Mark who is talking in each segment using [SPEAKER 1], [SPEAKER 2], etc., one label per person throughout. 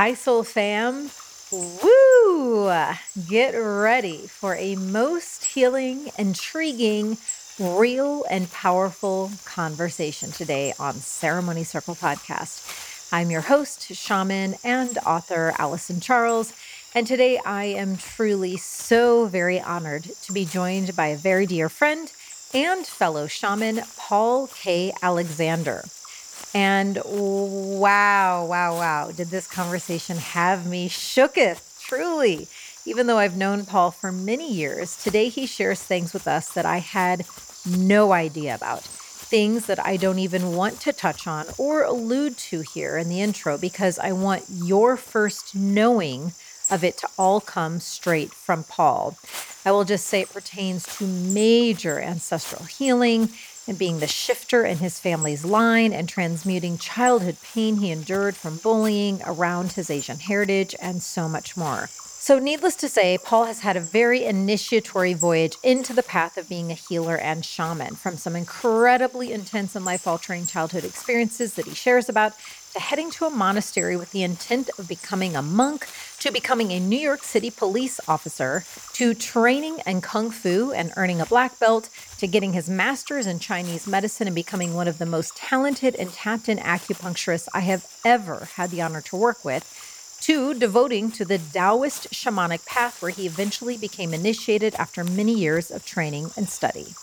[SPEAKER 1] Hi, Soul Fam. Woo! Get ready for a most healing, intriguing, real, and powerful conversation today on Ceremony Circle Podcast. I'm your host, shaman, and author Allison Charles. And today I am truly so very honored to be joined by a very dear friend and fellow shaman, Paul K. Alexander. And wow, wow, wow, did this conversation have me shooketh, truly. Even though I've known Paul for many years, today he shares things with us that I had no idea about. Things that I don't even want to touch on or allude to here in the intro because I want your first knowing of it to all come straight from Paul. I will just say it pertains to major ancestral healing and being the shifter in his family's line and transmuting childhood pain he endured from bullying around his Asian heritage and so much more. So, needless to say, Paul has had a very initiatory voyage into the path of being a healer and shaman, from some incredibly intense and life altering childhood experiences that he shares about, to heading to a monastery with the intent of becoming a monk, to becoming a New York City police officer, to training in kung fu and earning a black belt, to getting his master's in Chinese medicine and becoming one of the most talented and tapped in acupuncturists I have ever had the honor to work with to devoting to the Taoist shamanic path, where he eventually became initiated after many years of training and study.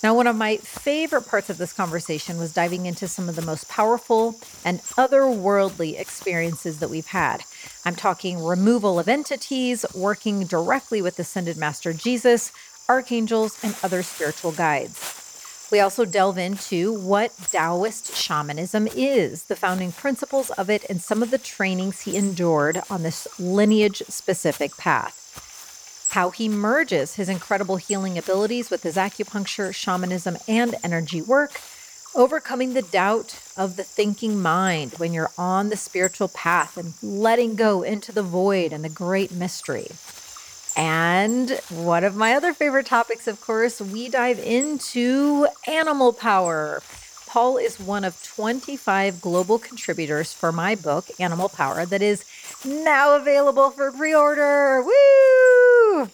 [SPEAKER 1] Now, one of my favorite parts of this conversation was diving into some of the most powerful and otherworldly experiences that we've had. I'm talking removal of entities, working directly with Ascended Master Jesus, archangels, and other spiritual guides. We also delve into what Taoist shamanism is, the founding principles of it, and some of the trainings he endured on this lineage specific path. How he merges his incredible healing abilities with his acupuncture, shamanism, and energy work, overcoming the doubt of the thinking mind when you're on the spiritual path and letting go into the void and the great mystery. And one of my other favorite topics, of course, we dive into animal power. Paul is one of 25 global contributors for my book, Animal Power, that is now available for pre order. Woo!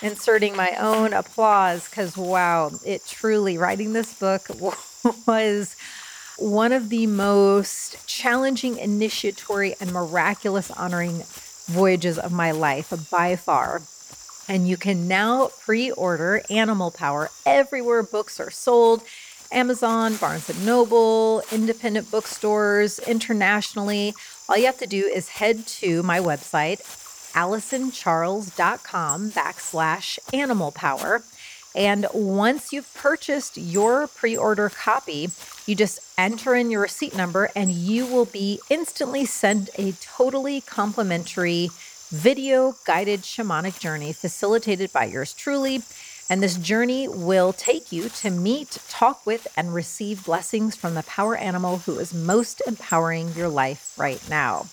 [SPEAKER 1] Inserting my own applause because, wow, it truly, writing this book was one of the most challenging, initiatory, and miraculous honoring voyages of my life by far. And you can now pre order Animal Power everywhere books are sold. Amazon, Barnes and Noble, independent bookstores, internationally. All you have to do is head to my website, allisoncharles.com backslash animal power. And once you've purchased your pre order copy, you just enter in your receipt number and you will be instantly sent a totally complimentary video guided shamanic journey facilitated by yours truly. And this journey will take you to meet, talk with, and receive blessings from the power animal who is most empowering your life right now.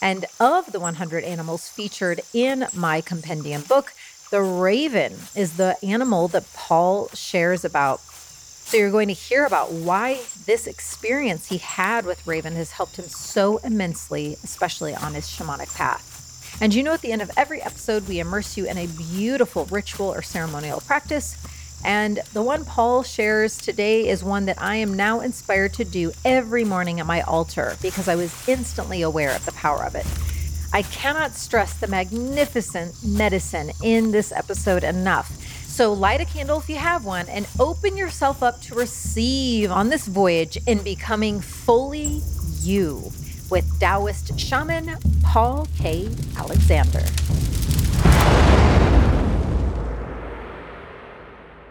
[SPEAKER 1] And of the 100 animals featured in my compendium book, the raven is the animal that Paul shares about. So you're going to hear about why this experience he had with Raven has helped him so immensely, especially on his shamanic path. And you know, at the end of every episode, we immerse you in a beautiful ritual or ceremonial practice. And the one Paul shares today is one that I am now inspired to do every morning at my altar because I was instantly aware of the power of it. I cannot stress the magnificent medicine in this episode enough. So light a candle if you have one and open yourself up to receive on this voyage in becoming fully you with Taoist shaman Paul K. Alexander.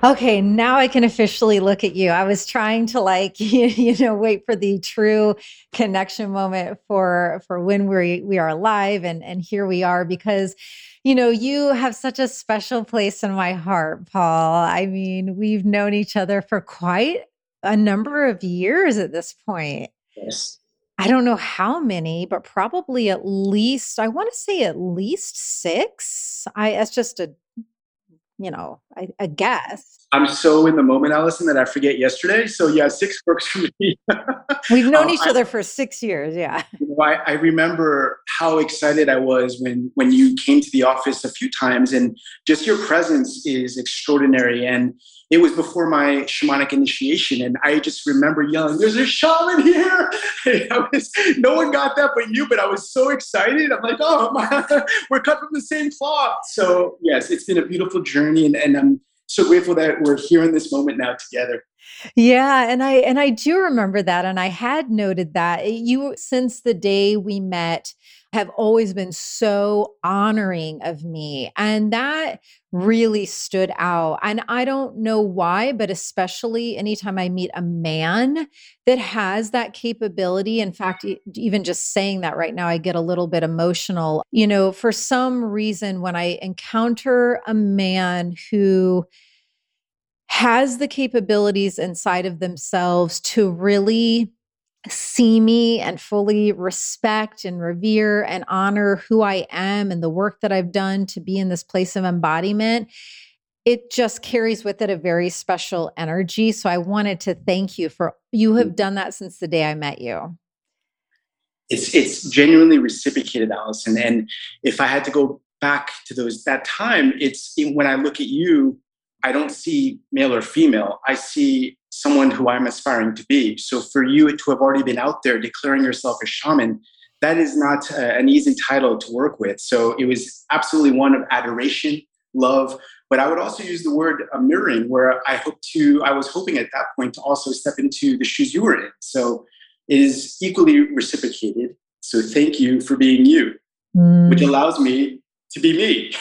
[SPEAKER 1] Okay, now I can officially look at you. I was trying to like you, you know wait for the true connection moment for for when we we are live and and here we are because you know you have such a special place in my heart, Paul. I mean, we've known each other for quite a number of years at this point.
[SPEAKER 2] Yes.
[SPEAKER 1] I don't know how many, but probably at least, I want to say at least six. I, that's just a, you know, I, I guess.
[SPEAKER 2] I'm so in the moment, Allison, that I forget yesterday. So yeah, six works for me.
[SPEAKER 1] We've known um, each I, other for six years. Yeah.
[SPEAKER 2] You know, I, I, remember how excited I was when when you came to the office a few times, and just your presence is extraordinary. And it was before my shamanic initiation, and I just remember yelling, "There's a shaman here!" Was, no one got that but you, but I was so excited. I'm like, "Oh, my, we're cut from the same cloth." So yes, it's been a beautiful journey, and, and I'm so grateful that we're here in this moment now together.
[SPEAKER 1] Yeah, and I and I do remember that and I had noted that you since the day we met have always been so honoring of me and that really stood out. And I don't know why, but especially anytime I meet a man that has that capability, in fact even just saying that right now I get a little bit emotional. You know, for some reason when I encounter a man who has the capabilities inside of themselves to really see me and fully respect and revere and honor who I am and the work that I've done to be in this place of embodiment, it just carries with it a very special energy. So I wanted to thank you for you have done that since the day I met you.
[SPEAKER 2] It's it's genuinely reciprocated, Allison. And if I had to go back to those that time, it's when I look at you, I don't see male or female. I see someone who I'm aspiring to be. So for you to have already been out there declaring yourself a shaman, that is not uh, an easy title to work with. So it was absolutely one of adoration, love, but I would also use the word uh, mirroring, where I hope to, I was hoping at that point to also step into the shoes you were in. So it is equally reciprocated. So thank you for being you, mm. which allows me to be me.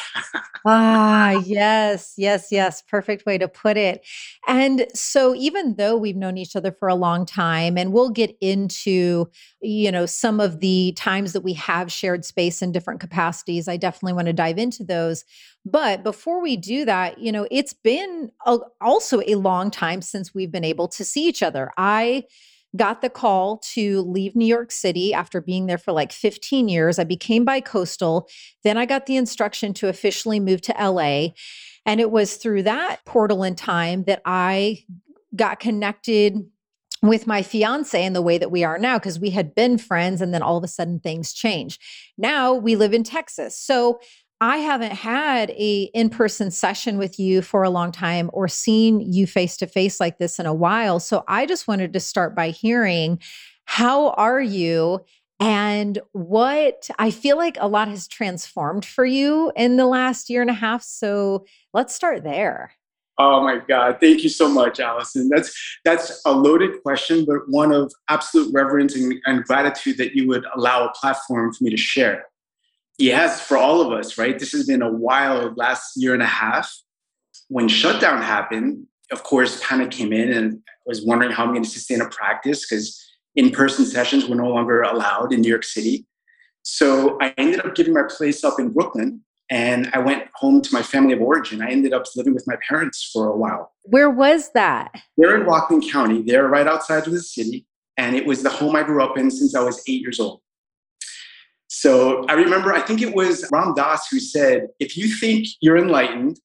[SPEAKER 1] ah, yes, yes, yes. Perfect way to put it. And so, even though we've known each other for a long time, and we'll get into, you know, some of the times that we have shared space in different capacities, I definitely want to dive into those. But before we do that, you know, it's been a, also a long time since we've been able to see each other. I, got the call to leave New York City after being there for like 15 years. I became bi-coastal. Then I got the instruction to officially move to LA. And it was through that portal in time that I got connected with my fiance in the way that we are now because we had been friends and then all of a sudden things changed. Now we live in Texas. So I haven't had a in-person session with you for a long time or seen you face to face like this in a while. So I just wanted to start by hearing how are you and what I feel like a lot has transformed for you in the last year and a half. So let's start there.
[SPEAKER 2] Oh my God. Thank you so much, Allison. That's that's a loaded question, but one of absolute reverence and, and gratitude that you would allow a platform for me to share. Yes, for all of us, right? This has been a wild last year and a half. When shutdown happened, of course, panic came in and I was wondering how I'm going to sustain a practice because in person sessions were no longer allowed in New York City. So I ended up giving my place up in Brooklyn and I went home to my family of origin. I ended up living with my parents for a while.
[SPEAKER 1] Where was that?
[SPEAKER 2] They're in Rockland County. They're right outside of the city. And it was the home I grew up in since I was eight years old. So I remember, I think it was Ram Dass who said, if you think you're enlightened,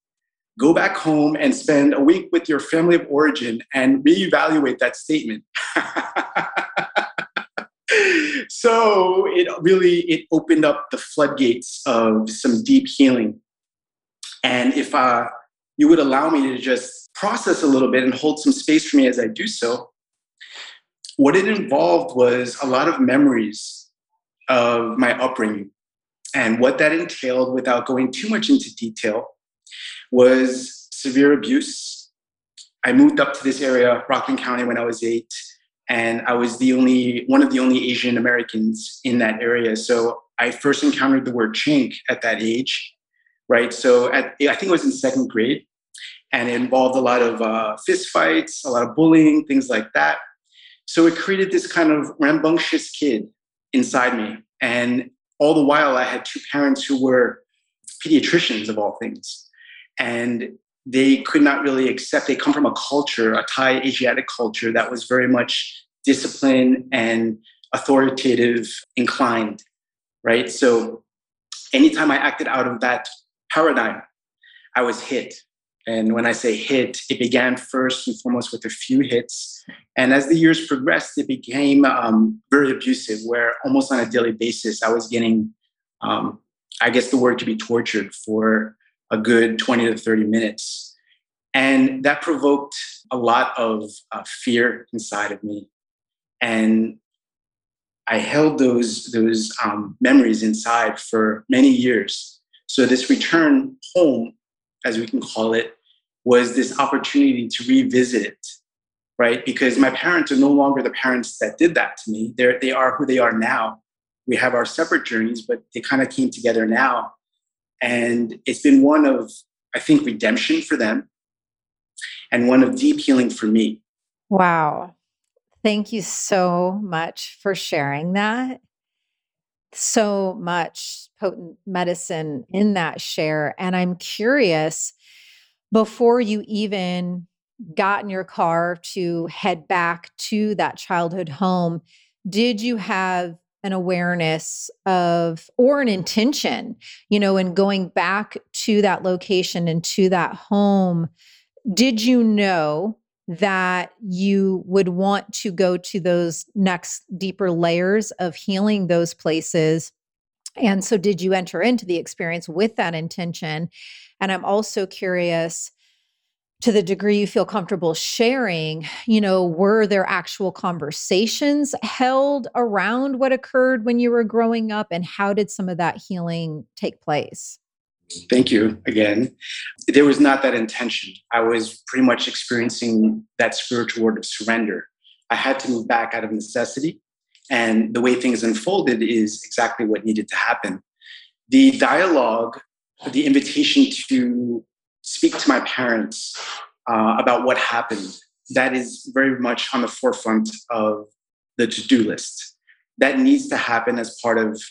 [SPEAKER 2] go back home and spend a week with your family of origin and reevaluate that statement. so it really it opened up the floodgates of some deep healing and if uh, you would allow me to just process a little bit and hold some space for me as i do so what it involved was a lot of memories of my upbringing. And what that entailed, without going too much into detail, was severe abuse. I moved up to this area, Rockland County, when I was eight, and I was the only one of the only Asian Americans in that area. So I first encountered the word chink at that age, right? So at, I think it was in second grade, and it involved a lot of uh, fist fights, a lot of bullying, things like that. So it created this kind of rambunctious kid inside me. And all the while, I had two parents who were pediatricians of all things. And they could not really accept, they come from a culture, a Thai Asiatic culture that was very much disciplined and authoritative inclined, right? So anytime I acted out of that paradigm, I was hit. And when I say hit, it began first and foremost with a few hits. And as the years progressed, it became um, very abusive, where almost on a daily basis, I was getting, um, I guess the word could be tortured for a good 20 to 30 minutes. And that provoked a lot of uh, fear inside of me. And I held those, those um, memories inside for many years. So, this return home as we can call it, was this opportunity to revisit it, right? Because my parents are no longer the parents that did that to me. They're, they are who they are now. We have our separate journeys, but they kind of came together now. And it's been one of, I think, redemption for them and one of deep healing for me.
[SPEAKER 1] Wow. Thank you so much for sharing that so much potent medicine in that share. And I'm curious, before you even got in your car to head back to that childhood home, did you have an awareness of or an intention, you know, in going back to that location and to that home? Did you know that you would want to go to those next deeper layers of healing those places. And so, did you enter into the experience with that intention? And I'm also curious to the degree you feel comfortable sharing, you know, were there actual conversations held around what occurred when you were growing up? And how did some of that healing take place?
[SPEAKER 2] Thank you again. There was not that intention. I was pretty much experiencing that spiritual word of surrender. I had to move back out of necessity. And the way things unfolded is exactly what needed to happen. The dialogue, the invitation to speak to my parents uh, about what happened, that is very much on the forefront of the to do list. That needs to happen as part of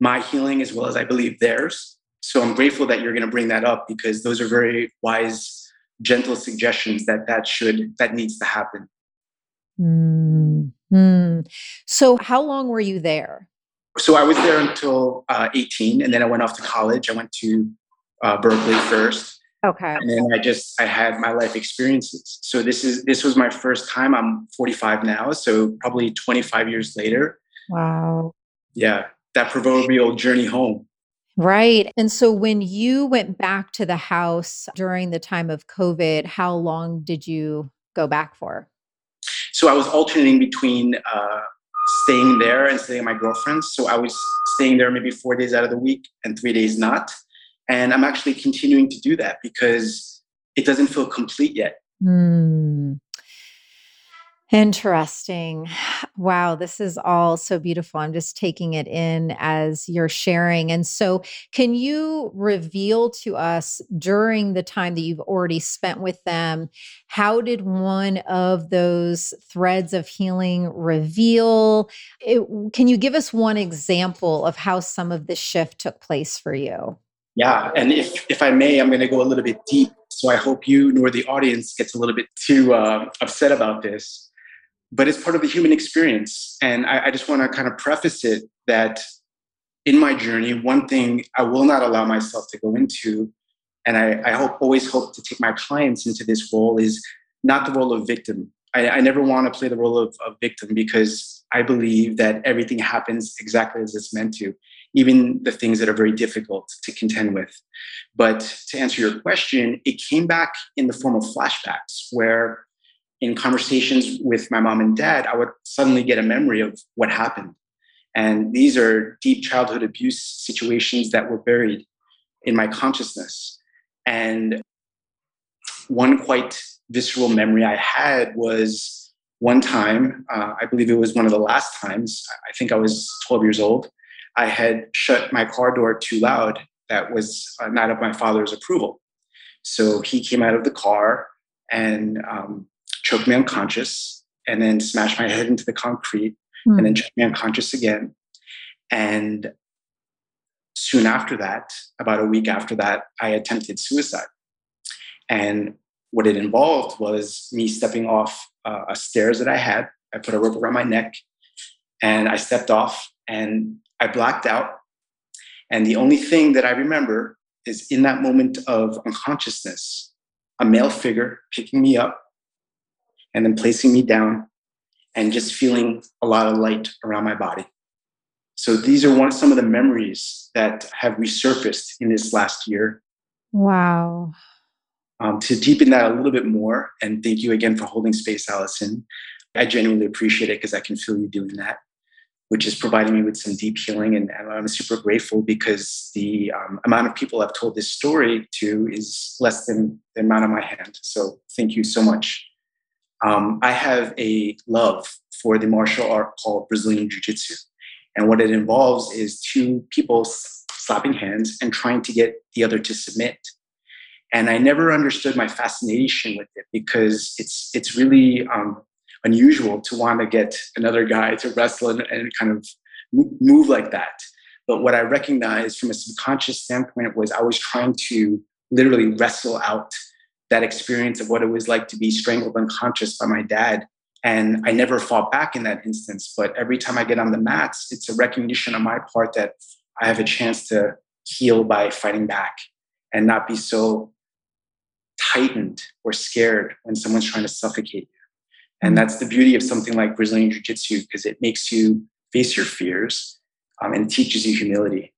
[SPEAKER 2] my healing as well as I believe theirs so I'm grateful that you're going to bring that up because those are very wise, gentle suggestions that that should that needs to happen.
[SPEAKER 1] Mm-hmm. So how long were you there?
[SPEAKER 2] So I was there until uh, 18, and then I went off to college. I went to uh, Berkeley first.
[SPEAKER 1] Okay.
[SPEAKER 2] And then I just I had my life experiences. So this is this was my first time. I'm 45 now, so probably 25 years later.
[SPEAKER 1] Wow.
[SPEAKER 2] Yeah, that proverbial journey home.
[SPEAKER 1] Right. And so when you went back to the house during the time of COVID, how long did you go back for?
[SPEAKER 2] So I was alternating between uh, staying there and staying at my girlfriend's. So I was staying there maybe four days out of the week and three days not. And I'm actually continuing to do that because it doesn't feel complete yet.
[SPEAKER 1] Mm. Interesting. Wow, this is all so beautiful. I'm just taking it in as you're sharing. And so, can you reveal to us during the time that you've already spent with them, how did one of those threads of healing reveal? It, can you give us one example of how some of this shift took place for you?
[SPEAKER 2] Yeah, and if if I may, I'm going to go a little bit deep. So I hope you nor the audience gets a little bit too uh, upset about this but it's part of the human experience. And I, I just want to kind of preface it that in my journey, one thing I will not allow myself to go into, and I, I hope always hope to take my clients into this role, is not the role of victim. I, I never want to play the role of, of victim because I believe that everything happens exactly as it's meant to, even the things that are very difficult to contend with. But to answer your question, it came back in the form of flashbacks where in conversations with my mom and dad, I would suddenly get a memory of what happened. And these are deep childhood abuse situations that were buried in my consciousness. And one quite visceral memory I had was one time, uh, I believe it was one of the last times, I think I was 12 years old, I had shut my car door too loud. That was uh, not of my father's approval. So he came out of the car and um, choked me unconscious, and then smashed my head into the concrete, mm. and then hmm. choked me unconscious again. And soon after that, about a week after that, I attempted suicide. And what it involved was me stepping off uh, a stairs that I had. I put a rope around my neck and I stepped off and I blacked out. And the only thing that I remember is in that moment of unconsciousness, a male figure picking me up and then placing me down and just feeling a lot of light around my body. So these are one some of the memories that have resurfaced in this last year.
[SPEAKER 1] Wow.
[SPEAKER 2] Um, to deepen that a little bit more, and thank you again for holding space, Allison. I genuinely appreciate it because I can feel you doing that, which is providing me with some deep healing. And, and I'm super grateful because the um, amount of people I've told this story to is less than the amount of my hand. So thank you so much. Um, I have a love for the martial art called Brazilian Jiu Jitsu. And what it involves is two people slapping hands and trying to get the other to submit. And I never understood my fascination with it because it's it's really um, unusual to want to get another guy to wrestle and, and kind of move like that. But what I recognized from a subconscious standpoint was I was trying to literally wrestle out that experience of what it was like to be strangled unconscious by my dad and I never fought back in that instance. But every time I get on the mats, it's a recognition on my part that I have a chance to heal by fighting back and not be so tightened or scared when someone's trying to suffocate you. And that's the beauty of something like Brazilian Jiu Jitsu because it makes you face your fears um, and teaches you humility.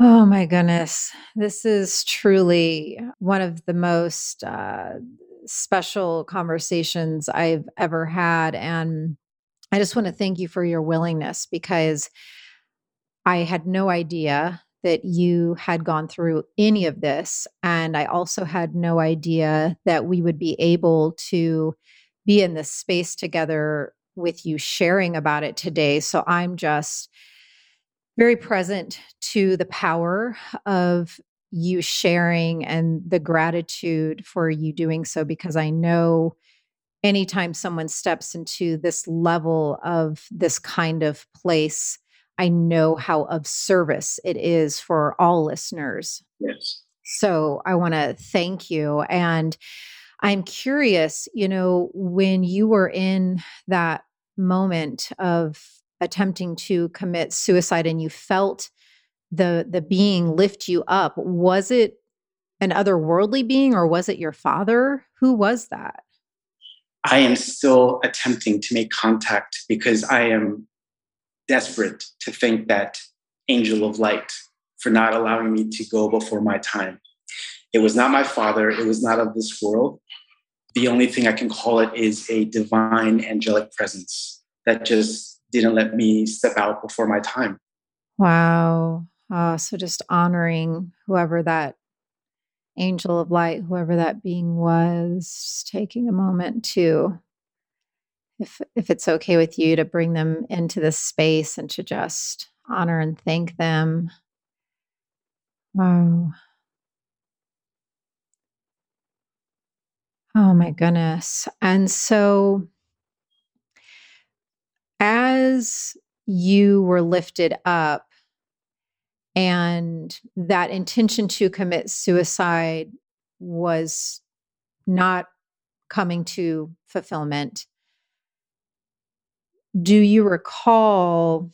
[SPEAKER 1] Oh my goodness. This is truly one of the most uh, special conversations I've ever had. And I just want to thank you for your willingness because I had no idea that you had gone through any of this. And I also had no idea that we would be able to be in this space together with you sharing about it today. So I'm just very present to the power of you sharing and the gratitude for you doing so because I know anytime someone steps into this level of this kind of place, I know how of service it is for all listeners.
[SPEAKER 2] Yes.
[SPEAKER 1] So I want to thank you. And I'm curious, you know, when you were in that moment of attempting to commit suicide and you felt the the being lift you up was it an otherworldly being or was it your father? Who was that?
[SPEAKER 2] I am still attempting to make contact because i am desperate to thank that angel of light for not allowing me to go before my time. It was not my father. It was not of this world. The only thing i can call it is a divine angelic presence that just didn't let me step out before my time
[SPEAKER 1] wow uh, so just honoring whoever that angel of light, whoever that being was, taking a moment to, if if it's okay with you, to bring them into this space and to just honor and thank them. Wow. Oh my goodness. And so as you were lifted up, and that intention to commit suicide was not coming to fulfillment. Do you recall?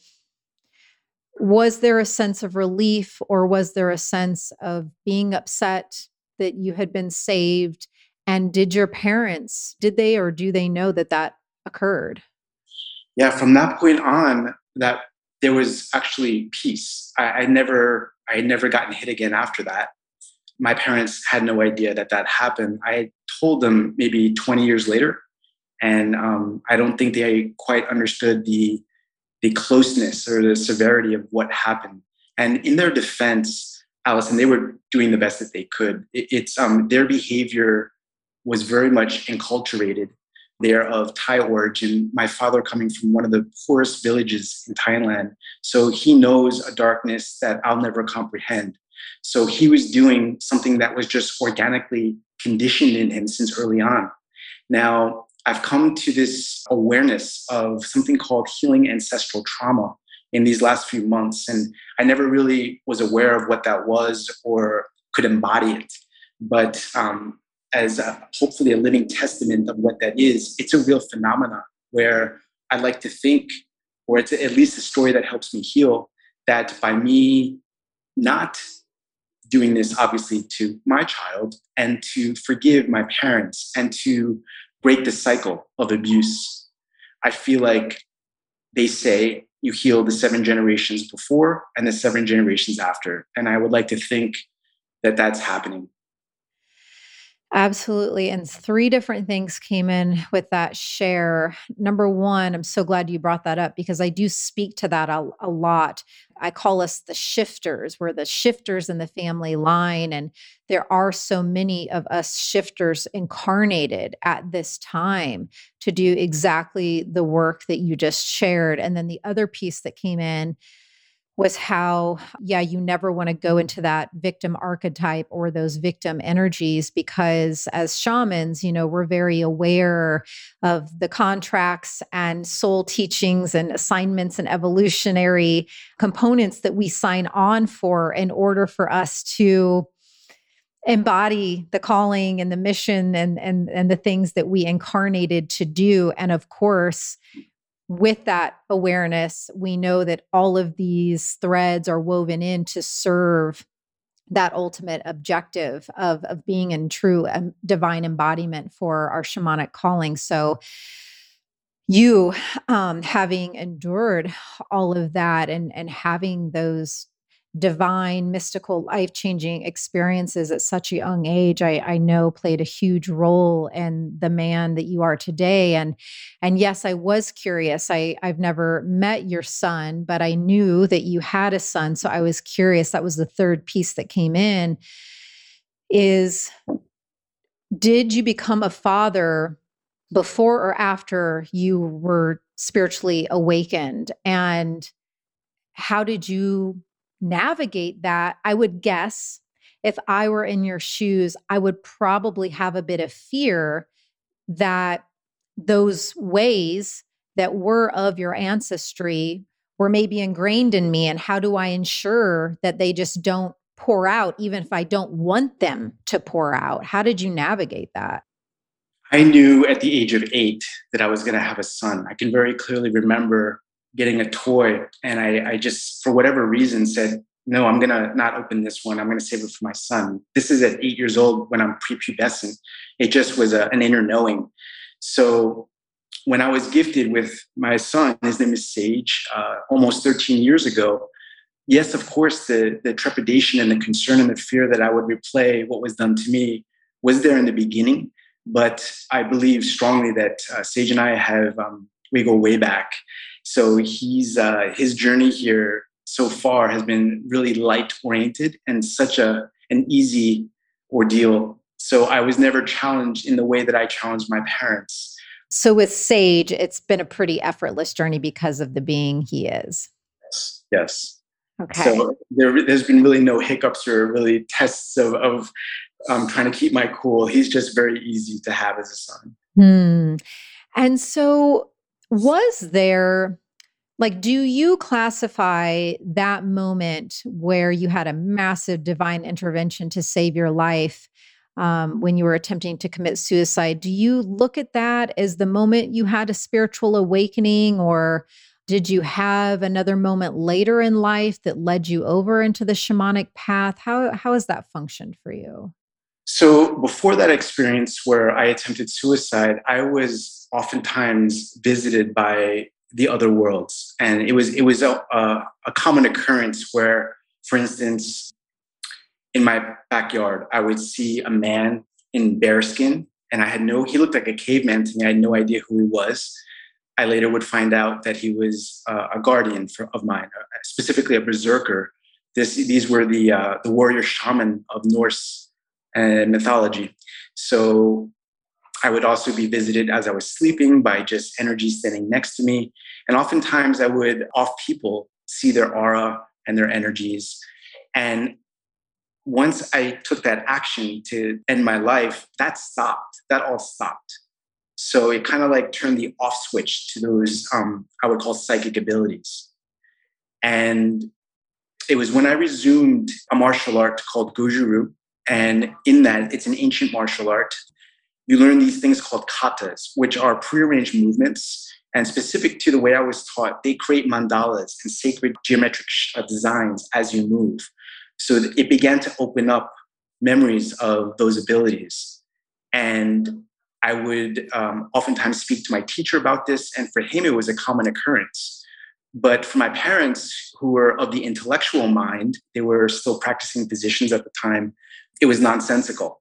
[SPEAKER 1] Was there a sense of relief or was there a sense of being upset that you had been saved? And did your parents, did they or do they know that that occurred?
[SPEAKER 2] Yeah, from that point on, that there was actually peace. I, I never, I had never gotten hit again after that. My parents had no idea that that happened. I told them maybe 20 years later, and um, I don't think they quite understood the the closeness or the severity of what happened. And in their defense, Allison, they were doing the best that they could. It, it's um, their behavior was very much enculturated they're of Thai origin. My father coming from one of the poorest villages in Thailand. So he knows a darkness that I'll never comprehend. So he was doing something that was just organically conditioned in him since early on. Now, I've come to this awareness of something called healing ancestral trauma in these last few months. And I never really was aware of what that was or could embody it. But um, as a, hopefully a living testament of what that is, it's a real phenomenon where I like to think, or it's at least a story that helps me heal, that by me not doing this obviously to my child and to forgive my parents and to break the cycle of abuse. I feel like they say you heal the seven generations before and the seven generations after. And I would like to think that that's happening.
[SPEAKER 1] Absolutely. And three different things came in with that share. Number one, I'm so glad you brought that up because I do speak to that a, a, lot. I call us the shifters. We're the shifters in the family line. And there are so many of us shifters incarnated at this time to do exactly the work that you just shared. And then the other piece that came in was how, yeah, you never want to go into that victim archetype or those victim energies because as shamans, you know, we're very aware of the contracts and soul teachings and assignments and evolutionary components that we sign on for in order for us to embody the calling and the mission and and and the things that we incarnated to do. And of course with that awareness, we know that all of these threads are woven in to serve that ultimate objective of, of being in true um, divine embodiment for our shamanic calling. So, you um, having endured all of that and and having those divine, mystical, life changing experiences at such a young age, I, I know played a huge role in the man that you are today. And and yes, I was curious. I I've never met your son, but I knew that you had a son, so I was curious. That was the third piece that came in. Is did you become a father before or after you were spiritually awakened and how did you navigate that, I would guess if I were in your shoes, I would probably have a bit of fear that those ways that were of your ancestry were maybe ingrained in me. And how do I ensure that they just don't pour out, even if I don't want them to pour out? How did you navigate that?
[SPEAKER 2] I knew at the age of eight that I was going to have a son. I can very clearly remember getting a toy and I, I just for whatever reason said no i'm gonna not open this one. I'm gonna save it for my son. This is at eight years old when i'm prepubescent. It just was a, an inner knowing. So when i was gifted with my son his name is sage uh, almost 13 years ago yes of course the, the trepidation and the concern and the fear that i would replay what was done to me was there in the beginning but i believe strongly that uh, sage and i have um, we go way back so he's uh, his journey here so far has been really light oriented and such a an easy ordeal. So I was never challenged in the way that I challenged my parents.
[SPEAKER 1] So with Sage, it's been a pretty effortless journey because of the being he is.
[SPEAKER 2] Yes. Yes. Okay. So there, has been really no hiccups or really tests of, of um, trying to keep my cool. He's just very easy to have as a son.
[SPEAKER 1] Hmm. And so was there like do you classify that moment where you had a massive divine intervention to save your life um, when you were attempting to commit suicide? Do you look at that as the moment you had a spiritual awakening or did you have another moment later in life that led you over into the shamanic path? How how has that functioned for you
[SPEAKER 2] so before that experience where i attempted suicide i was oftentimes visited by the other worlds, and it was it was a, a, a common occurrence where, for instance, in my backyard, I would see a man in bearskin, and I had no. He looked like a caveman to me. I had no idea who he was. I later would find out that he was uh, a guardian for, of mine, uh, specifically a berserker. This, these were the uh, the warrior shaman of Norse uh, mythology. So I would also be visited as I was sleeping by just energy standing next to me. And oftentimes I would, off people, see their aura and their energies. And once I took that action to end my life, that stopped. That all stopped. So it kind of like turned the off switch to those, um, I would call psychic abilities. And it was when I resumed a martial art called Goju-Ryu. And in that, it's an ancient martial art you learn these things called katas, which are prearranged movements. And specific to the way I was taught, they create mandalas and sacred geometric uh, designs as you move. So it began to open up memories of those abilities. And I would um, oftentimes speak to my teacher about this, and for him, it was a common occurrence. But for my parents, who were of the intellectual mind, they were still practicing physicians at the time, it was nonsensical.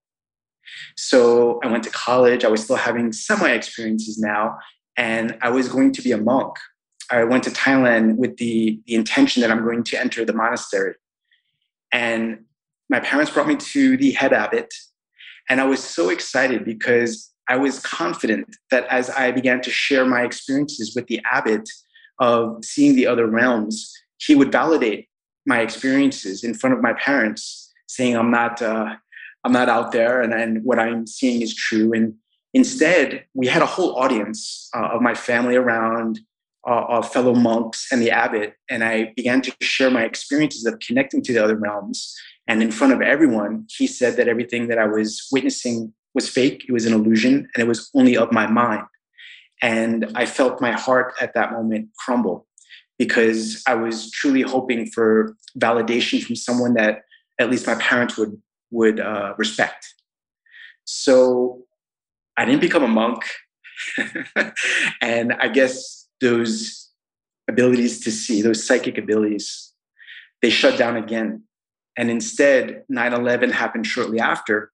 [SPEAKER 2] So I went to college, I was still having semi experiences now, and I was going to be a monk. I went to Thailand with the, the intention that I'm going to enter the monastery. And my parents brought me to the head abbot. And I was so excited because I was confident that as I began to share my experiences with the abbot of seeing the other realms, he would validate my experiences in front of my parents, saying I'm not uh, I'm not out there, and, and what I'm seeing is true. And instead, we had a whole audience uh, of my family around, uh, of fellow monks and the abbot, and I began to share my experiences of connecting to the other realms. And in front of everyone, he said that everything that I was witnessing was fake, it was an illusion, and it was only of my mind. And I felt my heart at that moment crumble because I was truly hoping for validation from someone that at least my parents would would uh, respect. So I didn't become a monk, and I guess those abilities to see, those psychic abilities, they shut down again. And instead, 9 11 happened shortly after,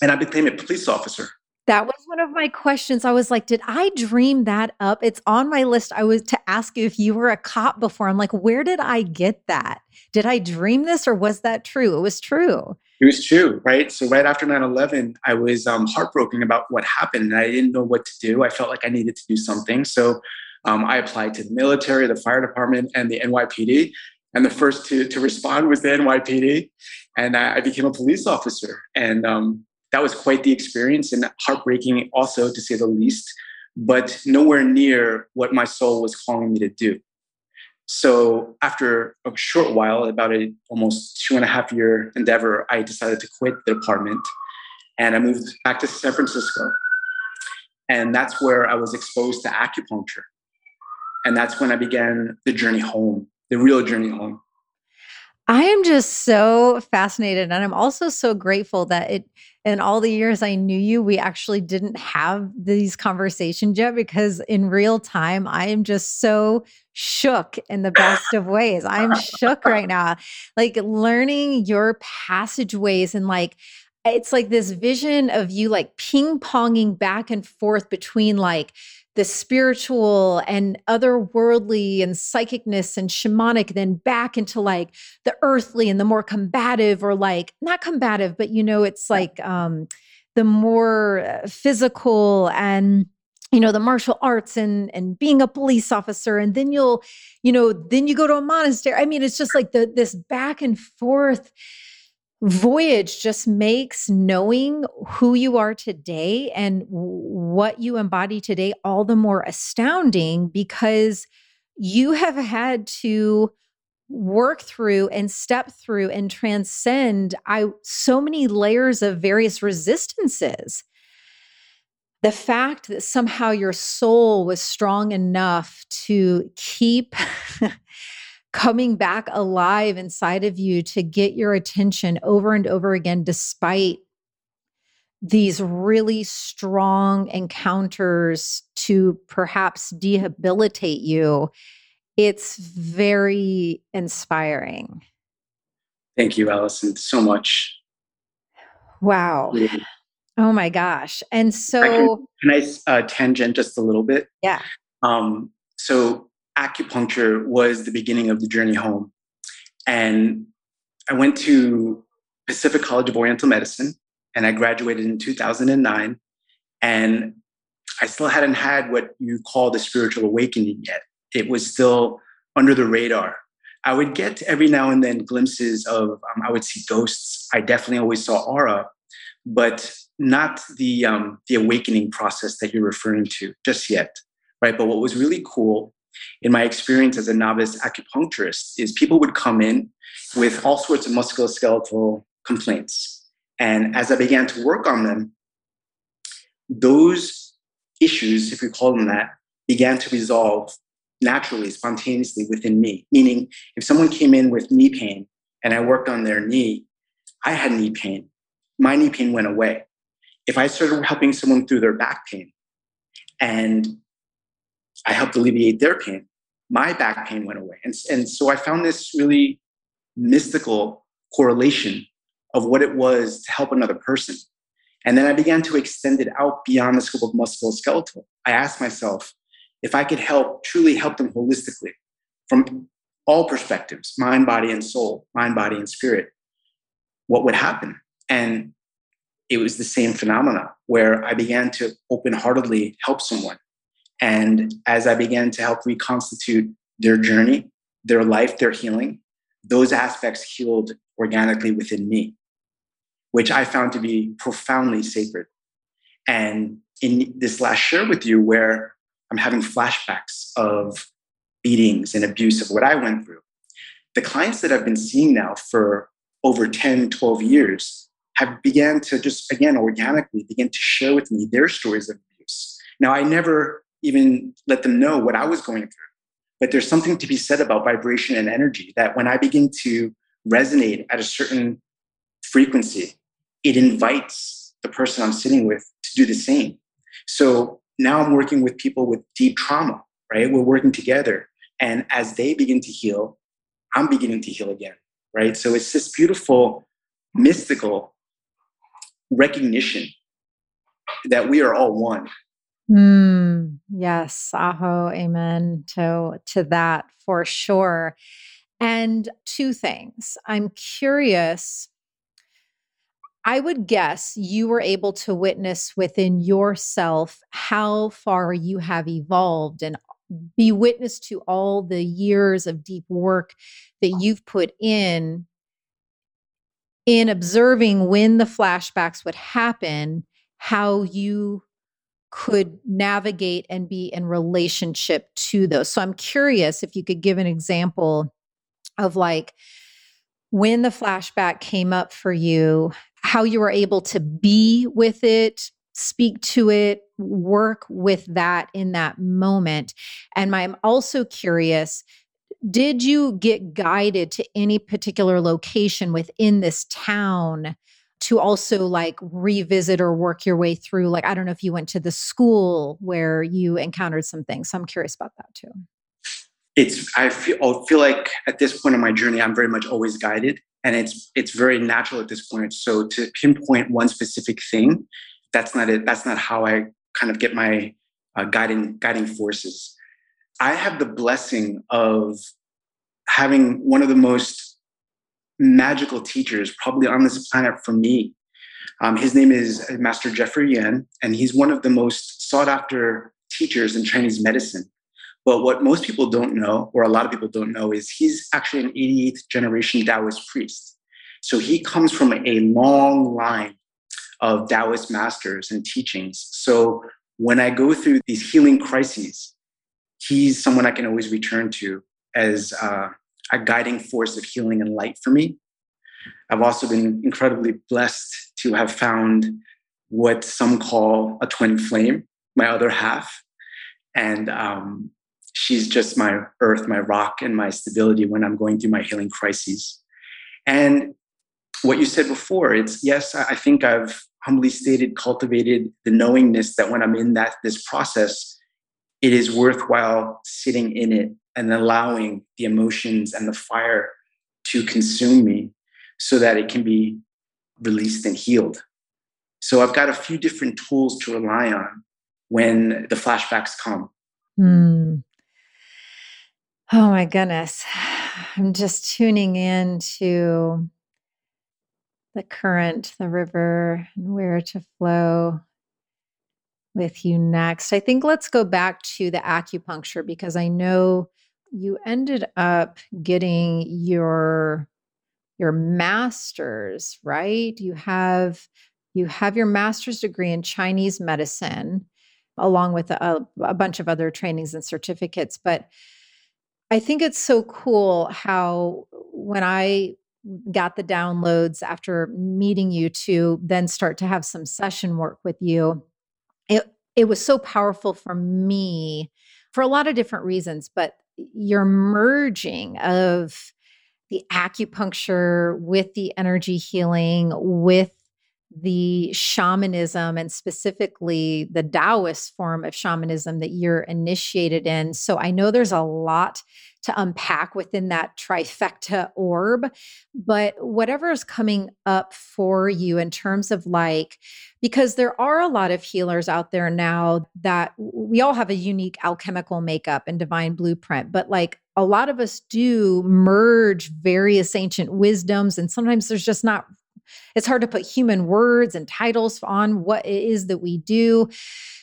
[SPEAKER 2] and I became a police officer.
[SPEAKER 1] That was one of my questions. I was like, did I dream that up? It's on my list. I was to ask you if you were a cop before. I'm like, where did I get that? Did I dream this or was that true? It was true.
[SPEAKER 2] It was true, right? So right after 9/11, I was um, heartbroken about what happened, and I didn't know what to do. I felt like I needed to do something, so um, I applied to the military, the fire department, and the NYPD. And the first to to respond was the NYPD, and I, I became a police officer. And um, that was quite the experience and heartbreaking also to say the least but nowhere near what my soul was calling me to do. So after a short while about a almost two and a half year endeavor i decided to quit the department and i moved back to san francisco. And that's where i was exposed to acupuncture. And that's when i began the journey home the real journey home.
[SPEAKER 1] I am just so fascinated. And I'm also so grateful that it, in all the years I knew you, we actually didn't have these conversations yet because in real time, I am just so shook in the best of ways. I'm shook right now. Like learning your passageways and like, it's like this vision of you like ping ponging back and forth between like the spiritual and otherworldly and psychicness and shamanic, then back into like the earthly and the more combative or like not combative, but you know, it's like um the more uh, physical and you know the martial arts and and being a police officer and then you'll you know then you go to a monastery. I mean it's just like the this back and forth voyage just makes knowing who you are today and what you embody today all the more astounding because you have had to work through and step through and transcend I, so many layers of various resistances. The fact that somehow your soul was strong enough to keep coming back alive inside of you to get your attention over and over again, despite these really strong encounters to perhaps debilitate you, it's very inspiring.
[SPEAKER 2] Thank you, Allison, so much.
[SPEAKER 1] Wow. Yeah. Oh my gosh. And so,
[SPEAKER 2] can, can I uh, tangent just a little bit?
[SPEAKER 1] Yeah.
[SPEAKER 2] Um, so, acupuncture was the beginning of the journey home. And I went to Pacific College of Oriental Medicine and I graduated in 2009. And I still hadn't had what you call the spiritual awakening yet. It was still under the radar. I would get every now and then glimpses of, um, I would see ghosts. I definitely always saw aura, but not the, um, the awakening process that you're referring to just yet, right? But what was really cool in my experience as a novice acupuncturist is people would come in with all sorts of musculoskeletal complaints. And as I began to work on them, those issues, if we call them that, began to resolve naturally, spontaneously within me. Meaning, if someone came in with knee pain and I worked on their knee, I had knee pain. My knee pain went away. If I started helping someone through their back pain and I helped alleviate their pain, my back pain went away. And, and so I found this really mystical correlation of what it was to help another person. And then I began to extend it out beyond the scope of musculoskeletal. I asked myself if I could help, truly help them holistically from all perspectives mind, body, and soul, mind, body, and spirit what would happen. And it was the same phenomena where I began to open heartedly help someone. And as I began to help reconstitute their journey, their life, their healing, those aspects healed organically within me, which I found to be profoundly sacred. And in this last share with you, where I'm having flashbacks of beatings and abuse of what I went through, the clients that I've been seeing now for over 10, 12 years have began to just, again, organically begin to share with me their stories of abuse. Now, I never even let them know what I was going through. But there's something to be said about vibration and energy that when I begin to resonate at a certain frequency, it invites the person I'm sitting with to do the same. So now I'm working with people with deep trauma, right? We're working together. And as they begin to heal, I'm beginning to heal again, right? So it's this beautiful, mystical recognition that we are all one.
[SPEAKER 1] Mm, yes, aho, amen to to that for sure. And two things. I'm curious I would guess you were able to witness within yourself how far you have evolved and be witness to all the years of deep work that you've put in in observing when the flashbacks would happen how you could navigate and be in relationship to those. So I'm curious if you could give an example of like when the flashback came up for you, how you were able to be with it, speak to it, work with that in that moment. And I'm also curious did you get guided to any particular location within this town to also like revisit or work your way through like i don't know if you went to the school where you encountered some things so i'm curious about that too.
[SPEAKER 2] It's i feel I feel like at this point in my journey i'm very much always guided and it's it's very natural at this point. So to pinpoint one specific thing that's not it that's not how i kind of get my uh, guiding guiding forces. I have the blessing of having one of the most magical teachers probably on this planet for me. Um, his name is Master Jeffrey Yuen, and he's one of the most sought after teachers in Chinese medicine. But what most people don't know, or a lot of people don't know, is he's actually an 88th generation Taoist priest. So he comes from a long line of Taoist masters and teachings. So when I go through these healing crises, he's someone I can always return to as uh, a guiding force of healing and light for me. I've also been incredibly blessed to have found what some call a twin flame, my other half. And um, she's just my earth, my rock, and my stability when I'm going through my healing crises. And what you said before, it's yes, I think I've humbly stated, cultivated the knowingness that when I'm in that this process, it is worthwhile sitting in it and allowing the emotions and the fire to consume me so that it can be released and healed. So I've got a few different tools to rely on when the flashbacks come.
[SPEAKER 1] Mm. Oh my goodness. I'm just tuning in to the current, the river, and where to flow with you next. I think let's go back to the acupuncture because I know you ended up getting your your masters, right? You have you have your master's degree in Chinese medicine along with a, a bunch of other trainings and certificates, but I think it's so cool how when I got the downloads after meeting you to then start to have some session work with you, it it was so powerful for me for a lot of different reasons, but your merging of the acupuncture, with the energy healing, with the shamanism and specifically the Taoist form of shamanism that you're initiated in. So I know there's a lot to unpack within that trifecta orb, but whatever is coming up for you in terms of like, because there are a lot of healers out there now that we all have a unique alchemical makeup and divine blueprint, but like a lot of us do merge various ancient wisdoms, and sometimes there's just not it's hard to put human words and titles on what it is that we do.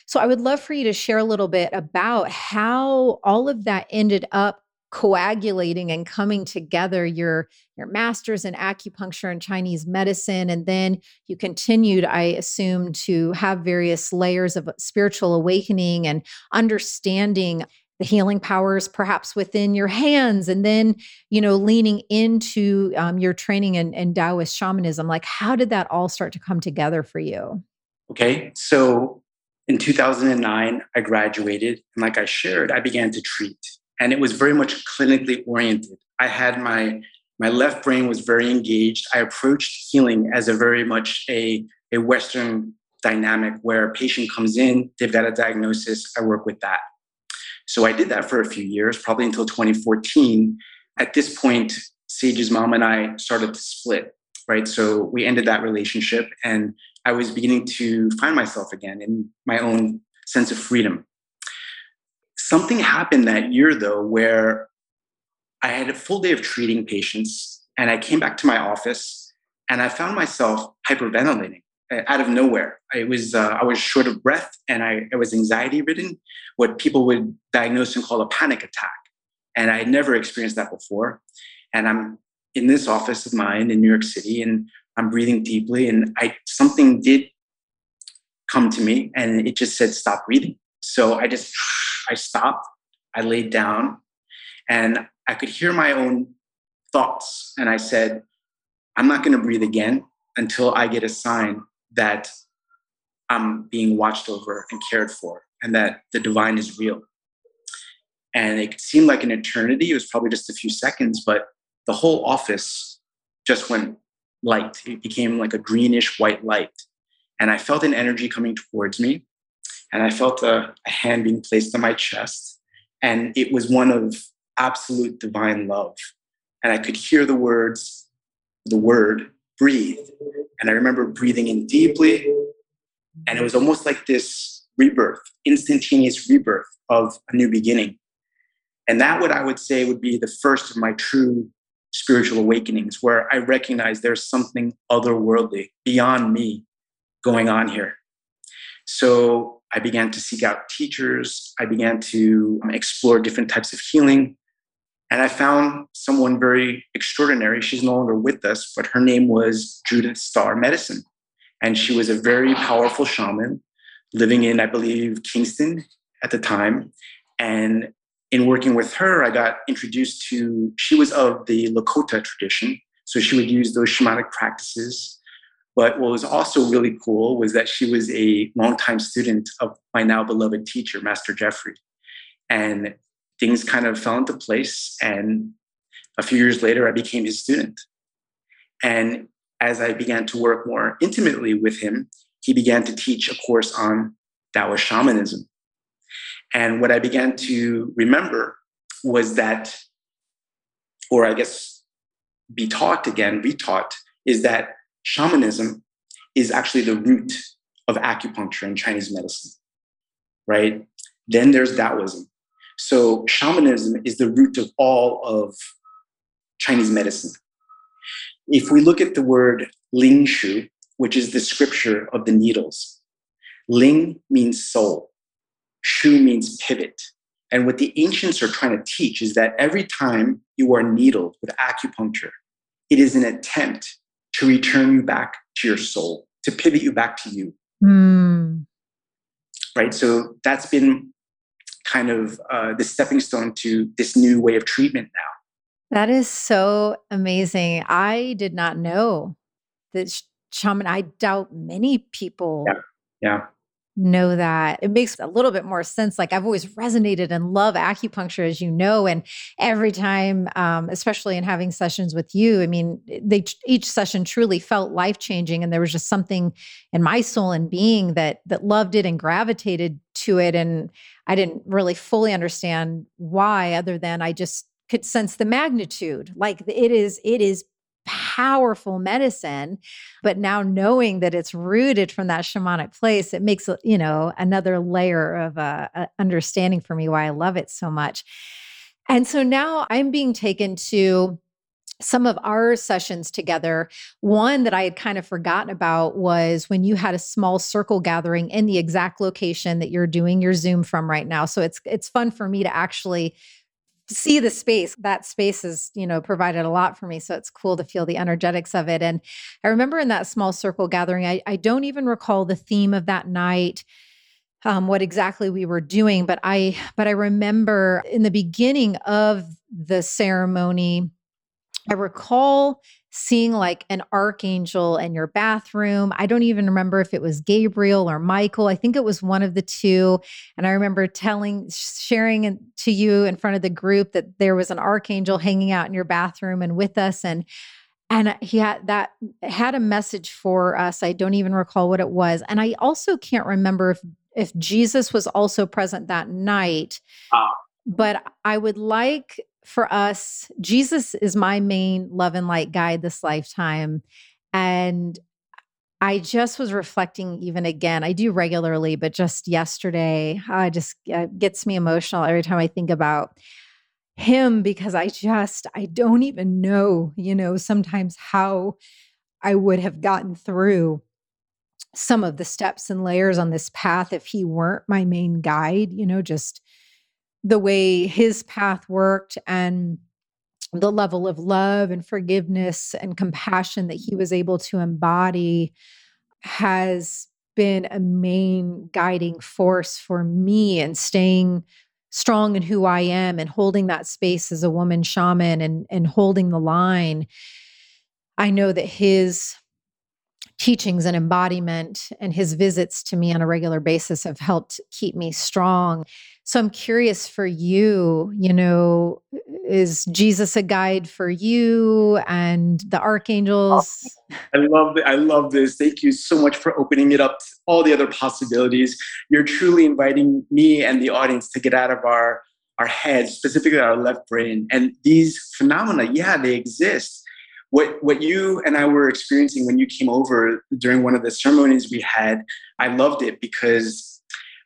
[SPEAKER 1] So I would love for you to share a little bit about how all of that ended up coagulating and coming together your your masters in acupuncture and chinese medicine and then you continued i assume to have various layers of spiritual awakening and understanding the healing powers perhaps within your hands and then you know leaning into um, your training and, in taoist shamanism like how did that all start to come together for you
[SPEAKER 2] okay so in 2009 i graduated and like i shared i began to treat and it was very much clinically oriented. I had my my left brain was very engaged. I approached healing as a very much a, a Western dynamic where a patient comes in, they've got a diagnosis, I work with that. So I did that for a few years, probably until 2014. At this point, Sage's mom and I started to split, right? So we ended that relationship and I was beginning to find myself again in my own sense of freedom. Something happened that year, though, where I had a full day of treating patients, and I came back to my office and I found myself hyperventilating out of nowhere. I was uh, I was short of breath and I, I was anxiety ridden, what people would diagnose and call a panic attack. And I had never experienced that before. And I'm in this office of mine in New York City, and I'm breathing deeply, and I something did come to me, and it just said stop breathing. So I just I stopped, I laid down, and I could hear my own thoughts. And I said, I'm not going to breathe again until I get a sign that I'm being watched over and cared for and that the divine is real. And it seemed like an eternity. It was probably just a few seconds, but the whole office just went light. It became like a greenish white light. And I felt an energy coming towards me and I felt a, a hand being placed on my chest. And it was one of absolute divine love. And I could hear the words, the word, breathe. And I remember breathing in deeply. And it was almost like this rebirth, instantaneous rebirth of a new beginning. And that, what I would say, would be the first of my true spiritual awakenings, where I recognize there's something otherworldly beyond me going on here. So I began to seek out teachers. I began to um, explore different types of healing. And I found someone very extraordinary. She's no longer with us, but her name was Judith Starr Medicine. And she was a very powerful shaman living in, I believe, Kingston at the time. And in working with her, I got introduced to, she was of the Lakota tradition. So she would use those shamanic practices but what was also really cool was that she was a longtime student of my now beloved teacher, Master Jeffrey. And things kind of fell into place. And a few years later, I became his student. And as I began to work more intimately with him, he began to teach a course on Taoist shamanism. And what I began to remember was that, or I guess be taught again, retaught, is that shamanism is actually the root of acupuncture and Chinese medicine, right? Then there's Taoism. So shamanism is the root of all of Chinese medicine. If we look at the word Ling Shu, which is the scripture of the needles, Ling means soul, Shu means pivot. And what the ancients are trying to teach is that every time you are needled with acupuncture, it is an attempt to return you back to your soul, to pivot you back to you. Mm. Right. So that's been kind of uh, the stepping stone to this new way of treatment now.
[SPEAKER 1] That is so amazing. I did not know that shaman. I doubt many people
[SPEAKER 2] yeah. yeah.
[SPEAKER 1] know that. It makes a little bit more sense. Like I've always resonated and love acupuncture, as you know. And every time, um, especially in having sessions with you, I mean, they each session truly felt life changing, and there was just something in my soul and being that that loved it and gravitated to it. And I didn't really fully understand why, other than I just could sense the magnitude. Like it is, it is powerful medicine but now knowing that it's rooted from that shamanic place it makes you know another layer of uh, uh, understanding for me why i love it so much and so now i'm being taken to some of our sessions together one that i had kind of forgotten about was when you had a small circle gathering in the exact location that you're doing your zoom from right now. So it's it's fun for me to actually see the space. That space has you know provided a lot for me so it's cool to feel the energetics of it. And i remember in that small circle gathering i, I don't even recall the theme of that night um, what exactly we were doing but i but i remember in the beginning of the ceremony i recall seeing like an archangel in your bathroom. I don't even remember if it was Gabriel or Michael. I think it was one of the two. And I remember telling, sharing to you in front of the group that there was an archangel hanging out in your bathroom and with us. And and he had that had a message for us. I don't even recall what it was. And I also can't remember if if Jesus was also present that night. Uh, but I would like for us, Jesus is my main love and light guide this lifetime. And I just was reflecting even again. I do regularly, but just yesterday, I just it gets me emotional every time I think about him because I just I don't even know, you know, sometimes how I would have gotten through some of the steps and layers on this path if he weren't my main guide, you know, just the way his path worked and the level of love and forgiveness and compassion that he was able to embody has been a main guiding force for me and staying strong in who I am and holding that space as a woman shaman and and holding the line. I know that his teachings and embodiment and his visits to me on a regular basis have helped keep me strong. So I'm curious for you, you know, is Jesus a guide for you and the archangels?
[SPEAKER 2] I love I love this. Thank you so much for opening it up to all the other possibilities. You're truly inviting me and the audience to get out of our our heads, specifically our left brain. And these phenomena, yeah, they exist what what you and I were experiencing when you came over during one of the ceremonies we had, I loved it because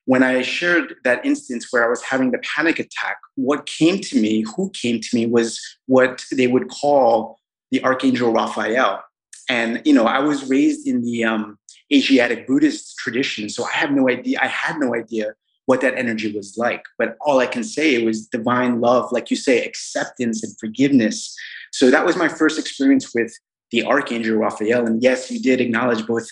[SPEAKER 2] when I shared that instance where I was having the panic attack, what came to me, who came to me, was what they would call the Archangel Raphael. And you know, I was raised in the um, Asiatic Buddhist tradition, so I have no idea. I had no idea what that energy was like. But all I can say it was divine love, like you say, acceptance and forgiveness so that was my first experience with the Archangel Raphael. And yes, you did acknowledge both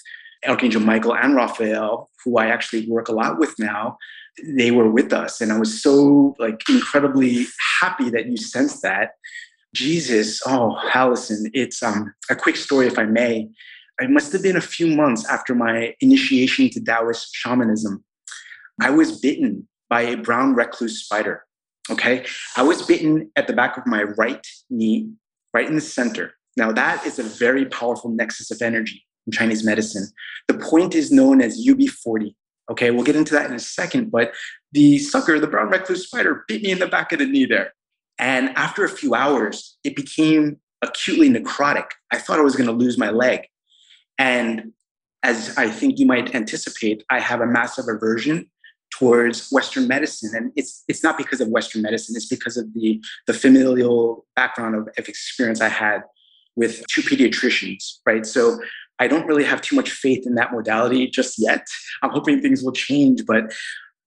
[SPEAKER 2] Archangel Michael and Raphael, who I actually work a lot with now. They were with us. And I was so like incredibly happy that you sensed that. Jesus, oh, Allison, it's um, a quick story, if I may. It must have been a few months after my initiation to Taoist shamanism. I was bitten by a brown recluse spider. Okay. I was bitten at the back of my right knee right in the center. Now, that is a very powerful nexus of energy in Chinese medicine. The point is known as UB40. Okay, we'll get into that in a second, but the sucker, the brown recluse spider, bit me in the back of the knee there. And after a few hours, it became acutely necrotic. I thought I was going to lose my leg. And as I think you might anticipate, I have a massive aversion towards Western medicine. And it's it's not because of Western medicine, it's because of the, the familial background of, of experience I had with two pediatricians, right? So I don't really have too much faith in that modality just yet. I'm hoping things will change, but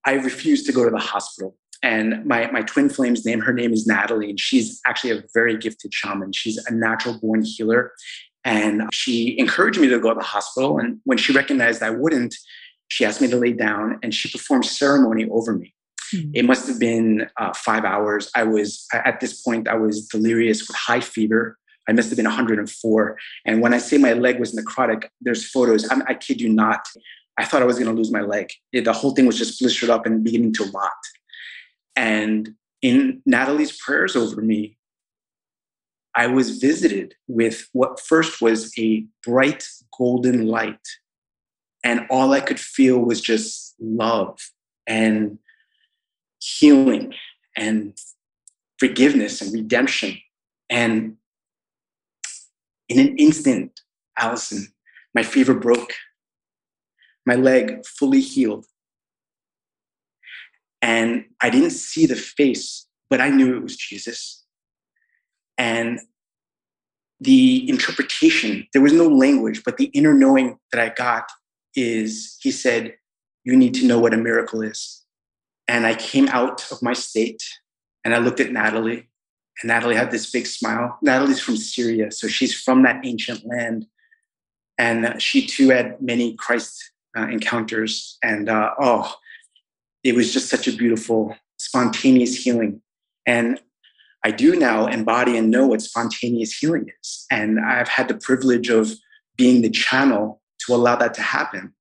[SPEAKER 2] I refuse to go to the hospital. And my, my twin flame's name, her name is Natalie, and she's actually a very gifted shaman. She's a natural born healer. And she encouraged me to go to the hospital. And when she recognized I wouldn't, she asked me to lay down and she performed ceremony over me. Mm-hmm. It must have been uh, five hours. I was, at this point, I was delirious with high fever. I must have been 104. And when I say my leg was necrotic, there's photos. I'm, I kid you not. I thought I was going to lose my leg. It, the whole thing was just blistered up and beginning to rot. And in Natalie's prayers over me, I was visited with what first was a bright golden light. And all I could feel was just love and healing and forgiveness and redemption. And in an instant, Allison, my fever broke, my leg fully healed. And I didn't see the face, but I knew it was Jesus. And the interpretation, there was no language, but the inner knowing that I got is he said, You need to know what a miracle is. And I came out of my state and I looked at Natalie, and Natalie had this big smile. Natalie's from Syria, so she's from that ancient land. And she too had many Christ uh, encounters. And uh, oh, it was just such a beautiful, spontaneous healing. And I do now embody and know what spontaneous healing is. And I've had the privilege of being the channel to allow that to happen.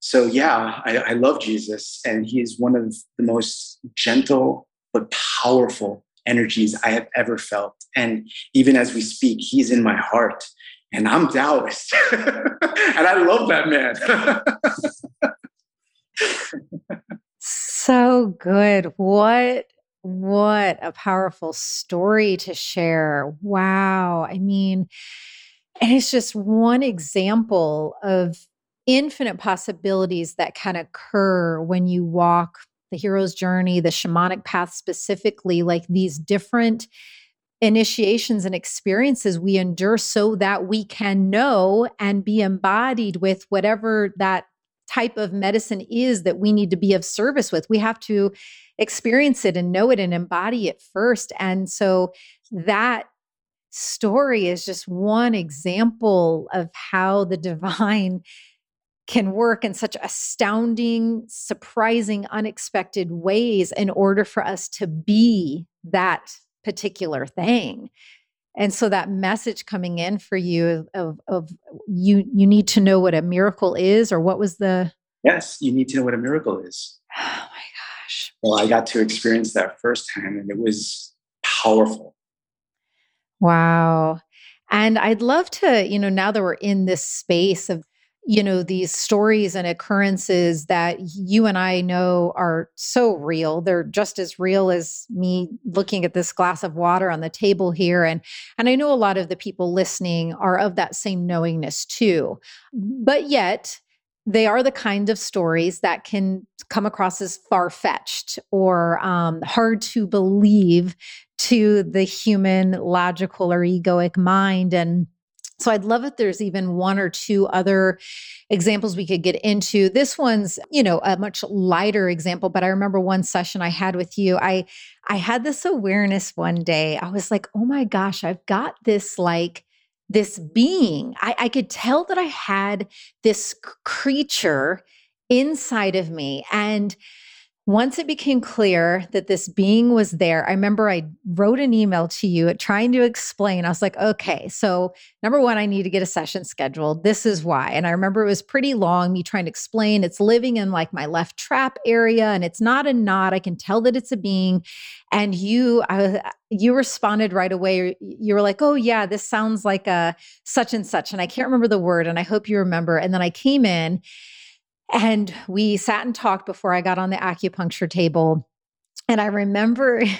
[SPEAKER 2] So, yeah, I, I love Jesus, and he is one of the most gentle but powerful energies I have ever felt. And even as we speak, he's in my heart, and I'm Taoist. and I love that
[SPEAKER 1] man. so good. What what a powerful story to share. Wow. I mean, and it's just one example of infinite possibilities that can occur when you walk the hero's journey, the shamanic path specifically, like these different initiations and experiences we endure so that we can know and be embodied with whatever that type of medicine is that we need to be of service with. We have to experience it and know it and embody it first. And so that story is just one example of how the divine can work in such astounding, surprising, unexpected ways in order for us to be that particular thing. And so that message coming in for you of, of you you need to know what a miracle is or what was the
[SPEAKER 2] Yes, you need to know what a miracle is.
[SPEAKER 1] Oh my gosh.
[SPEAKER 2] Well, I got to experience that firsthand and it was powerful.
[SPEAKER 1] Wow. And I'd love to, you know, now that we're in this space of, you know, these stories and occurrences that you and I know are so real. They're just as real as me looking at this glass of water on the table here. And and I know a lot of the people listening are of that same knowingness too. But yet, they are the kind of stories that can come across as far fetched or um, hard to believe to the human logical or egoic mind. And so I'd love if there's even one or two other examples we could get into. This one's, you know, a much lighter example, but I remember one session I had with you. I I had this awareness one day. I was like, "Oh my gosh, I've got this like this being. I, I could tell that I had this creature inside of me. And once it became clear that this being was there, I remember I wrote an email to you trying to explain. I was like, okay, so number one, I need to get a session scheduled. This is why. And I remember it was pretty long, me trying to explain it's living in like my left trap area and it's not a knot. I can tell that it's a being. And you, I, you responded right away. You were like, oh, yeah, this sounds like a such and such. And I can't remember the word. And I hope you remember. And then I came in and we sat and talked before I got on the acupuncture table. And I remember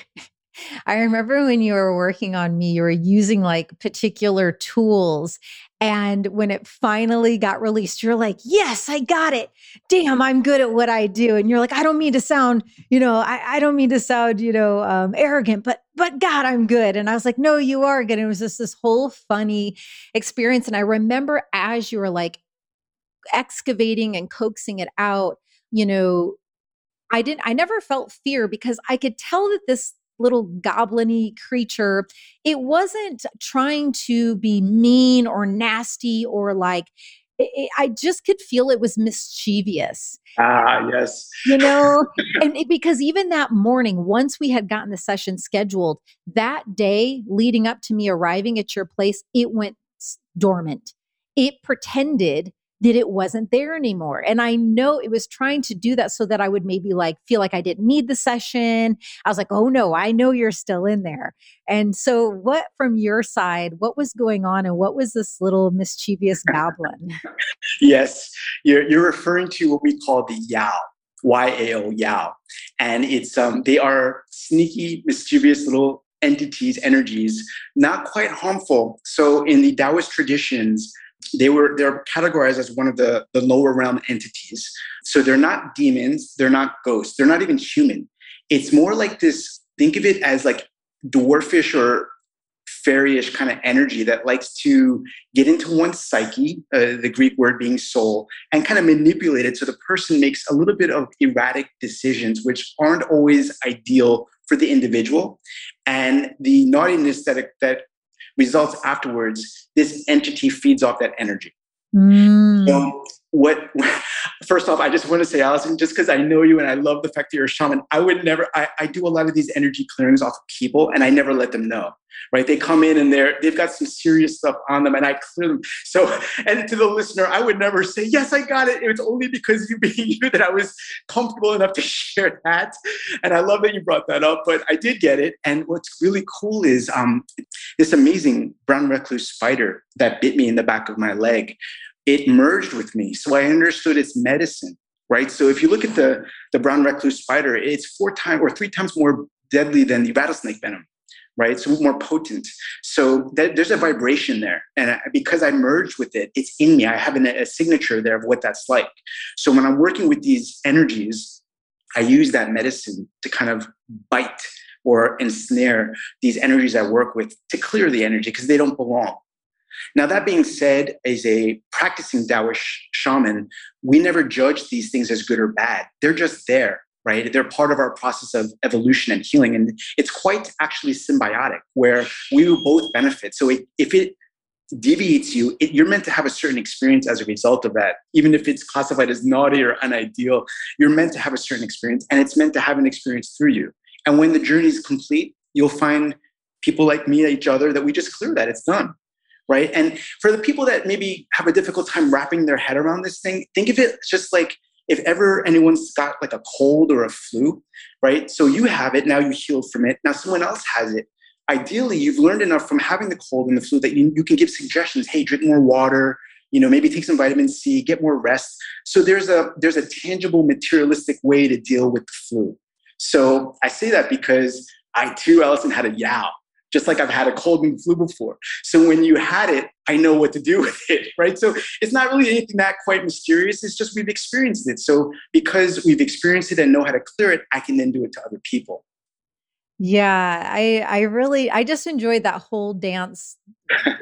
[SPEAKER 1] I remember when you were working on me, you were using like particular tools. And when it finally got released, you're like, yes, I got it. Damn, I'm good at what I do. And you're like, I don't mean to sound, you know, I, I don't mean to sound, you know, um, arrogant, but, but God, I'm good. And I was like, no, you are good. And it was just this whole funny experience. And I remember as you were like excavating and coaxing it out, you know, I didn't, I never felt fear because I could tell that this little gobliny creature, it wasn't trying to be mean or nasty or like, it, I just could feel it was mischievous.
[SPEAKER 2] Ah, yes.
[SPEAKER 1] You know, and it, because even that morning, once we had gotten the session scheduled, that day leading up to me arriving at your place, it went dormant. It pretended that it wasn't there anymore. And I know it was trying to do that so that I would maybe like feel like I didn't need the session. I was like, oh no, I know you're still in there. And so, what from your side, what was going on and what was this little mischievous goblin?
[SPEAKER 2] yes, you're, you're referring to what we call the Yao. Y-A-O, Yao. And it's um, they are sneaky, mischievous little entities, energies, not quite harmful. So in the Taoist traditions, they were they're categorized as one of the, the lower realm entities. So they're not demons, they're not ghosts, they're not even human. It's more like this, think of it as like dwarfish or fairyish kind of energy that likes to get into one's psyche, uh, the Greek word being soul, and kind of manipulate it so the person makes a little bit of erratic decisions, which aren't always ideal for the individual. And the naughtiness that, that results afterwards, this entity feeds off that energy. Mm. So what first off i just want to say allison just because i know you and i love the fact that you're a shaman i would never I, I do a lot of these energy clearings off of people and i never let them know right? They come in and they're they've got some serious stuff on them and i clear them. So and to the listener i would never say yes i got it. It's only because you being you that i was comfortable enough to share that. And i love that you brought that up but i did get it. And what's really cool is um this amazing brown recluse spider that bit me in the back of my leg it merged with me. So I understood its medicine, right? So if you look at the, the brown recluse spider, it's four times or three times more deadly than the rattlesnake venom, right? So more potent. So that, there's a vibration there. And I, because I merged with it, it's in me. I have an, a signature there of what that's like. So when I'm working with these energies, I use that medicine to kind of bite or ensnare these energies I work with to clear the energy because they don't belong. Now, that being said, as a practicing Taoist shaman, we never judge these things as good or bad. They're just there, right? They're part of our process of evolution and healing. And it's quite actually symbiotic where we both benefit. So if it deviates you, it, you're meant to have a certain experience as a result of that. Even if it's classified as naughty or unideal, you're meant to have a certain experience and it's meant to have an experience through you. And when the journey is complete, you'll find people like me, each other, that we just clear that. It's done right? And for the people that maybe have a difficult time wrapping their head around this thing, think of it just like if ever anyone's got like a cold or a flu, right? So you have it, now you healed from it, now someone else has it. Ideally, you've learned enough from having the cold and the flu that you, you can give suggestions. Hey, drink more water, you know, maybe take some vitamin C, get more rest. So there's a there's a tangible, materialistic way to deal with the flu. So I say that because I too, Allison, had a Yao just like I've had a cold and flu before. So when you had it, I know what to do with it, right? So it's not really anything that quite mysterious. It's just we've experienced it. So because we've experienced it and know how to clear it, I can then do it to other people.
[SPEAKER 1] Yeah, I I really I just enjoyed that whole dance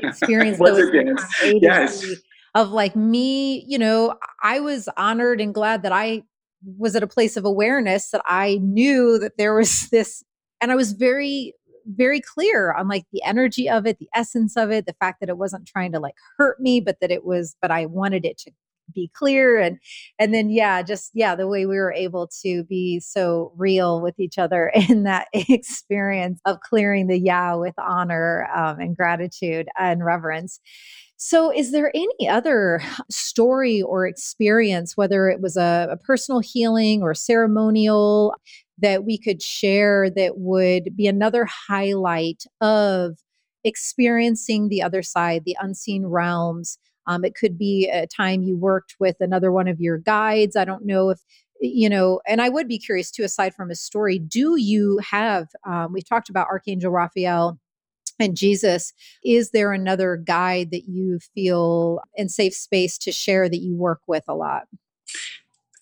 [SPEAKER 1] experience.
[SPEAKER 2] What's a dance? Yes.
[SPEAKER 1] Of like me, you know, I was honored and glad that I was at a place of awareness that I knew that there was this and I was very very clear on like the energy of it, the essence of it, the fact that it wasn't trying to like hurt me, but that it was, but I wanted it to be clear and and then yeah just yeah the way we were able to be so real with each other in that experience of clearing the yeah with honor um, and gratitude and reverence so, is there any other story or experience, whether it was a, a, personal healing or ceremonial, that we could share that would be another highlight of experiencing the other side, the unseen realms. Um, it could be a time you worked with another one of your guides. I don't know if you know, and I would be curious too, aside from his story, do you have, um, we've talked about Archangel Raphael and Jesus, is there another guide that you feel in safe space to share that you work with a lot?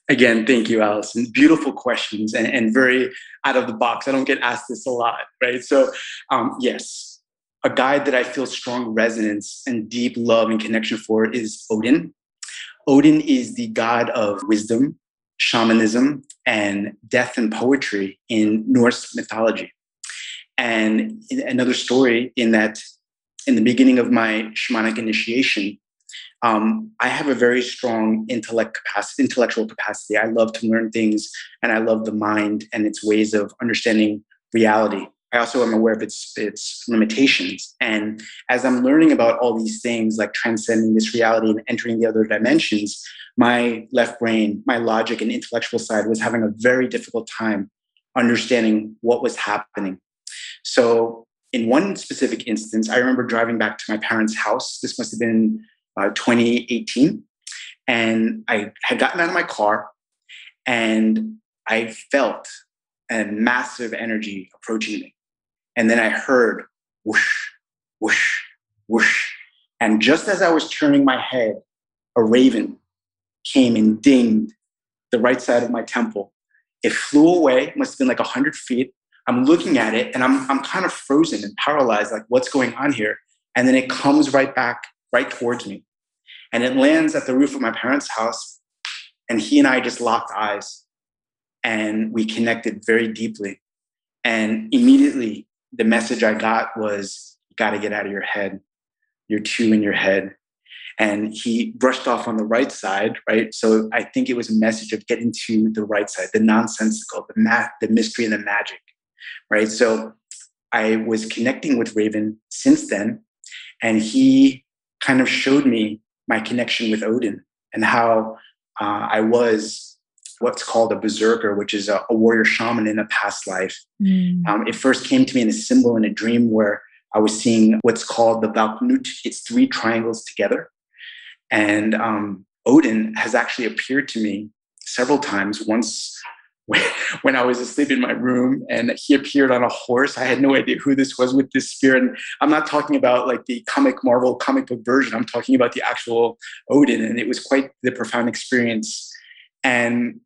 [SPEAKER 2] Again, thank you, Allison. Beautiful questions and, and very out of the box. I don't get asked this a lot, right? So, um, yes, a guide that I feel strong resonance and deep love and connection for is Odin. Odin is the god of wisdom, shamanism, and death and poetry in Norse mythology. And another story in that, in the beginning of my shamanic initiation, um, I have a very strong intellect capacity, intellectual capacity. I love to learn things and I love the mind and its ways of understanding reality. I also am aware of its its limitations. And as I'm learning about all these things, like transcending this reality and entering the other dimensions, my left brain, my logic and intellectual side was having a very difficult time understanding what was happening. So, in one specific instance, I remember driving back to my parents' house. This must have been uh, 2018. And I had gotten out of my car and I felt a massive energy approaching me. And then I heard whoosh, whoosh, whoosh. And just as I was turning my head, a raven came and dinged the right side of my temple. It flew away, must have been like 100 feet. I'm looking at it and I'm, I'm kind of frozen and paralyzed, like, what's going on here? And then it comes right back, right towards me. And it lands at the roof of my parents' house. And he and I just locked eyes and we connected very deeply. And immediately the message I got was, you got to get out of your head. You're too in your head. And he brushed off on the right side, right? So I think it was a message of getting to the right side, the nonsensical, the math, the mystery and the magic, right? So I was connecting with Raven since then, and he kind of showed me my connection with Odin and how uh, I was what's called a berserker, which is a, a warrior shaman in a past life. Mm. Um, it first came to me in a symbol in a dream where I was seeing what's called the Valknut. It's three triangles together. And um, Odin has actually appeared to me several times. Once when I was asleep in my room and he appeared on a horse. I had no idea who this was with this spirit. And I'm not talking about like the comic Marvel comic book version. I'm talking about the actual Odin. And it was quite the profound experience. And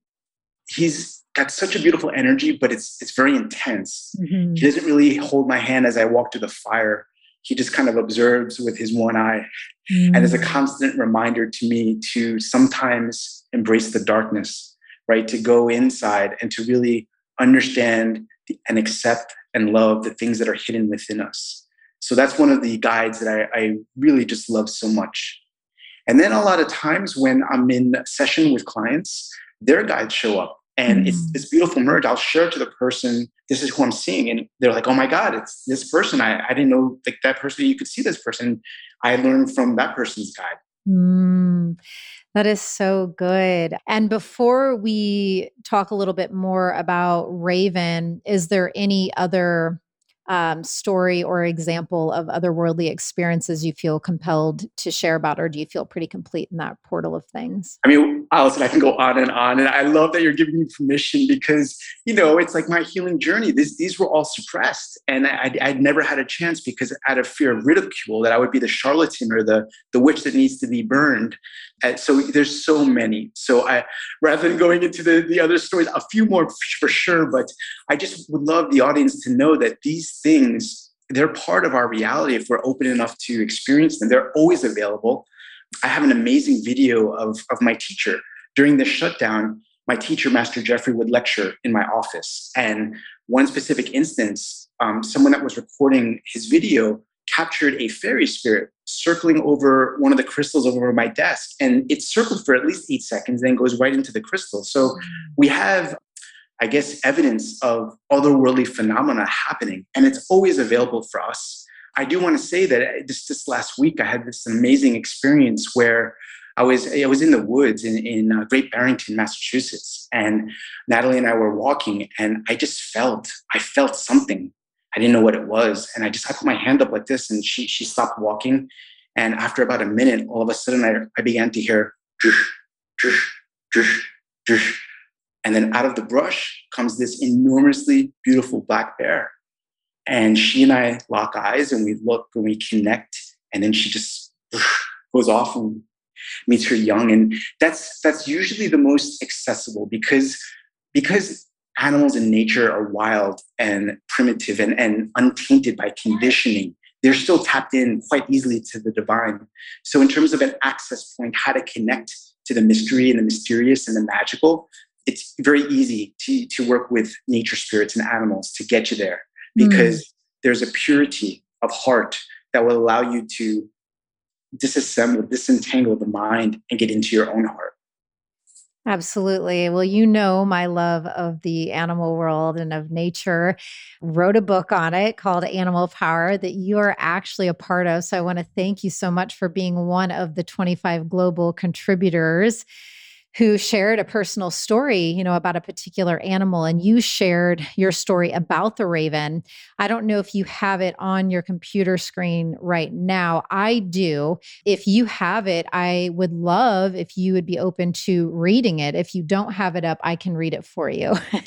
[SPEAKER 2] he's got such a beautiful energy, but it's it's very intense. Mm-hmm. He doesn't really hold my hand as I walk through the fire. He just kind of observes with his one eye. Mm-hmm. And is a mm. constant reminder to me to sometimes embrace the darkness right? To go inside and to really understand and accept and love the things that are hidden within us. So that's one of the guides that I, I really just love so much. And then a lot of times when I'm in session with clients, their guides show up and mm-hmm. it's mm. this beautiful merge. I'll share to the person, this is who I'm seeing. And they're like, oh my God, it's this person. I, I didn't know like that person, you could see this person. I learned from that person's guide.
[SPEAKER 1] Mm. That is so good. And before we talk a little bit more about Raven, is there any other um, story or example of otherworldly experiences you feel compelled to share about, or do you feel pretty complete in that portal of things?
[SPEAKER 2] I mean, Allison, I can go on and on, and I love that you're giving me permission because you know it's like my healing journey. This, these were all suppressed, and I, I'd never had a chance because out of fear of ridicule, that I would be the charlatan or the the witch that needs to be burned. And so there's so many. So I, rather than going into the the other stories, a few more for sure, but I just would love the audience to know that these things, they're part of our reality if we're open enough to experience them. They're always available. I have an amazing video of, of my teacher. During the shutdown, my teacher, Master Jeffrey, would lecture in my office. And one specific instance, um, someone that was recording his video captured a fairy spirit circling over one of the crystals over my desk. And it circled for at least eight seconds, then goes right into the crystal. So we have I guess, evidence of otherworldly phenomena happening. And it's always available for us. I do want to say that just this last week, I had this amazing experience where I was I was in the woods in, in uh, Great Barrington, Massachusetts, and Natalie and I were walking, and I just felt I felt something. I didn't know what it was, and I just I put my hand up like this, and she she stopped walking, and after about a minute, all of a sudden I, I began to hear, and then out of the brush comes this enormously beautiful black bear. And she and I lock eyes and we look and we connect. And then she just goes off and meets her young. And that's that's usually the most accessible because because animals in nature are wild and primitive and, and untainted by conditioning. They're still tapped in quite easily to the divine. So, in terms of an access point, how to connect to the mystery and the mysterious and the magical, it's very easy to, to work with nature spirits and animals to get you there because mm. there's a purity of heart that will allow you to disassemble, disentangle the mind and get into your own heart.
[SPEAKER 1] Absolutely. Well, you know my love of the animal world and of nature. Wrote a book on it called Animal Power that you are actually a part of. So I want to thank you so much for being one of the 25 global contributors who shared a personal story, you know, about a particular animal and you shared your story about the raven. I don't know if you have it on your computer screen right now. I do. If you have it, I would love if you would be open to reading it. If you don't have it up, I can read it for you.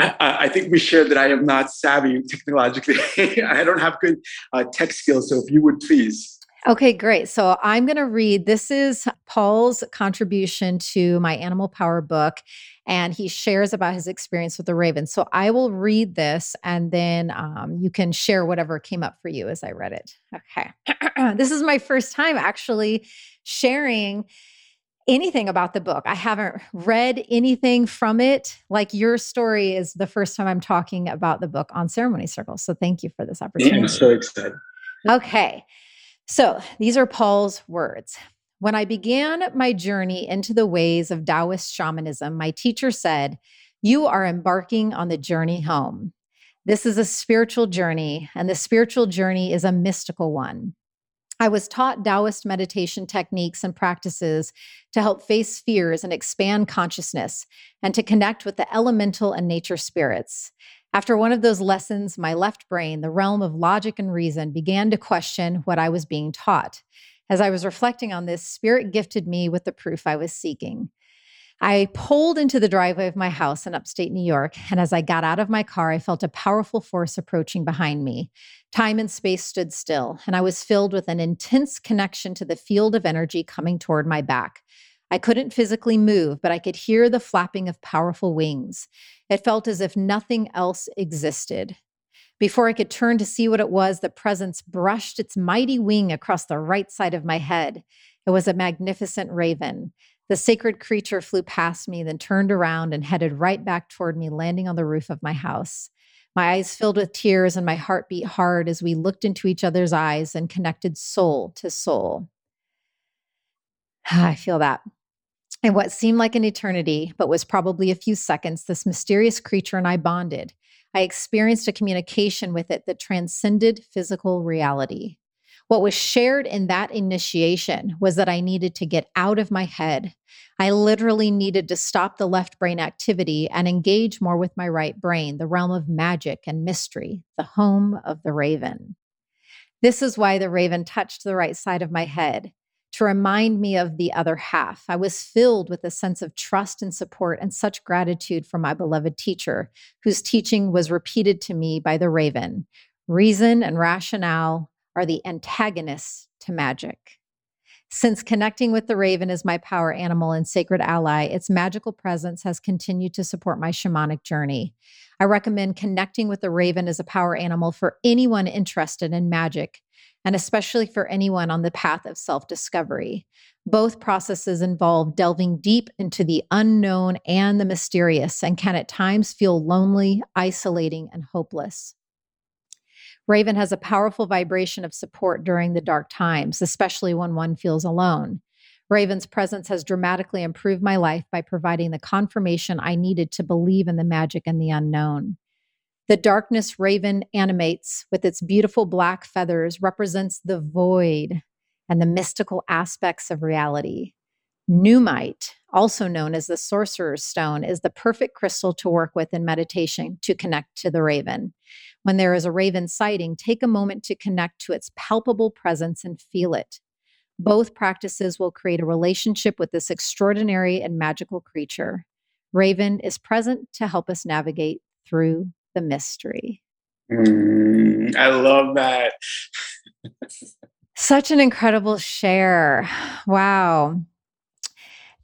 [SPEAKER 2] I, I, think we shared that I am not savvy technologically. I don't have good uh, tech skills. So if you would please.
[SPEAKER 1] Okay, great. So I'm going to read this is Paul's contribution to my Animal Power book, and he shares about his experience with the raven. So I will read this, and then um, you can share whatever came up for you as I read it. Okay. this is my first time actually sharing anything about the book. I haven't read anything from it. Like your story is the first time I'm talking about the book on Ceremony Circles. So thank you for this opportunity.
[SPEAKER 2] I'm so excited.
[SPEAKER 1] Okay. So these are Paul's words. When I began my journey into the ways of Taoist shamanism, my teacher said, You are embarking on the journey home. This is a spiritual journey, and the spiritual journey is a mystical one. I was taught Taoist meditation techniques and practices to help face fears and expand consciousness and to connect with the elemental and nature spirits. After one of those lessons, my left brain, the realm of logic and reason, began to question what I was being taught. As I was reflecting on this, Spirit gifted me with the proof I was seeking. I pulled into the driveway of my house in upstate New York, and as I got out of my car, I felt a powerful force approaching behind me. Time and space stood still, and I was filled with an intense connection to the field of energy coming toward my back. I couldn't physically move, but I could hear the flapping of powerful wings. It felt as if nothing else existed. Before I could turn to see what it was, the presence brushed its mighty wing across the right side of my head. It was a magnificent raven. The sacred creature flew past me, then turned around and headed right back toward me, landing on the roof of my house. My eyes filled with tears and my heart beat hard as we looked into each other's eyes and connected soul to soul. I feel that. In what seemed like an eternity, but was probably a few seconds, this mysterious creature and I bonded. I experienced a communication with it that transcended physical reality. What was shared in that initiation was that I needed to get out of my head. I literally needed to stop the left brain activity and engage more with my right brain, the realm of magic and mystery, the home of the raven. This is why the raven touched the right side of my head to remind me of the other half. I was filled with a sense of trust and support and such gratitude for my beloved teacher, whose teaching was repeated to me by the raven. Reason and rationale are the antagonists to magic. Since connecting with the raven is my power animal and sacred ally, its magical presence has continued to support my shamanic journey. I recommend connecting with the raven as a power animal for anyone interested in magic and especially for anyone on the path of self discovery. Both processes involve delving deep into the unknown and the mysterious and can at times feel lonely, isolating, and hopeless. Raven has a powerful vibration of support during the dark times, especially when one feels alone. Raven's presence has dramatically improved my life by providing the confirmation I needed to believe in the magic and the unknown. The darkness raven animates with its beautiful black feathers represents the void and the mystical aspects of reality. Nuummite, also known as the sorcerer's stone, is the perfect crystal to work with in meditation to connect to the raven. When there is a raven sighting, take a moment to connect to its palpable presence and feel it. Both practices will create a relationship with this extraordinary and magical creature. Raven is present to help us navigate through the mystery.
[SPEAKER 2] Mm, I love that.
[SPEAKER 1] Such an incredible share. Wow.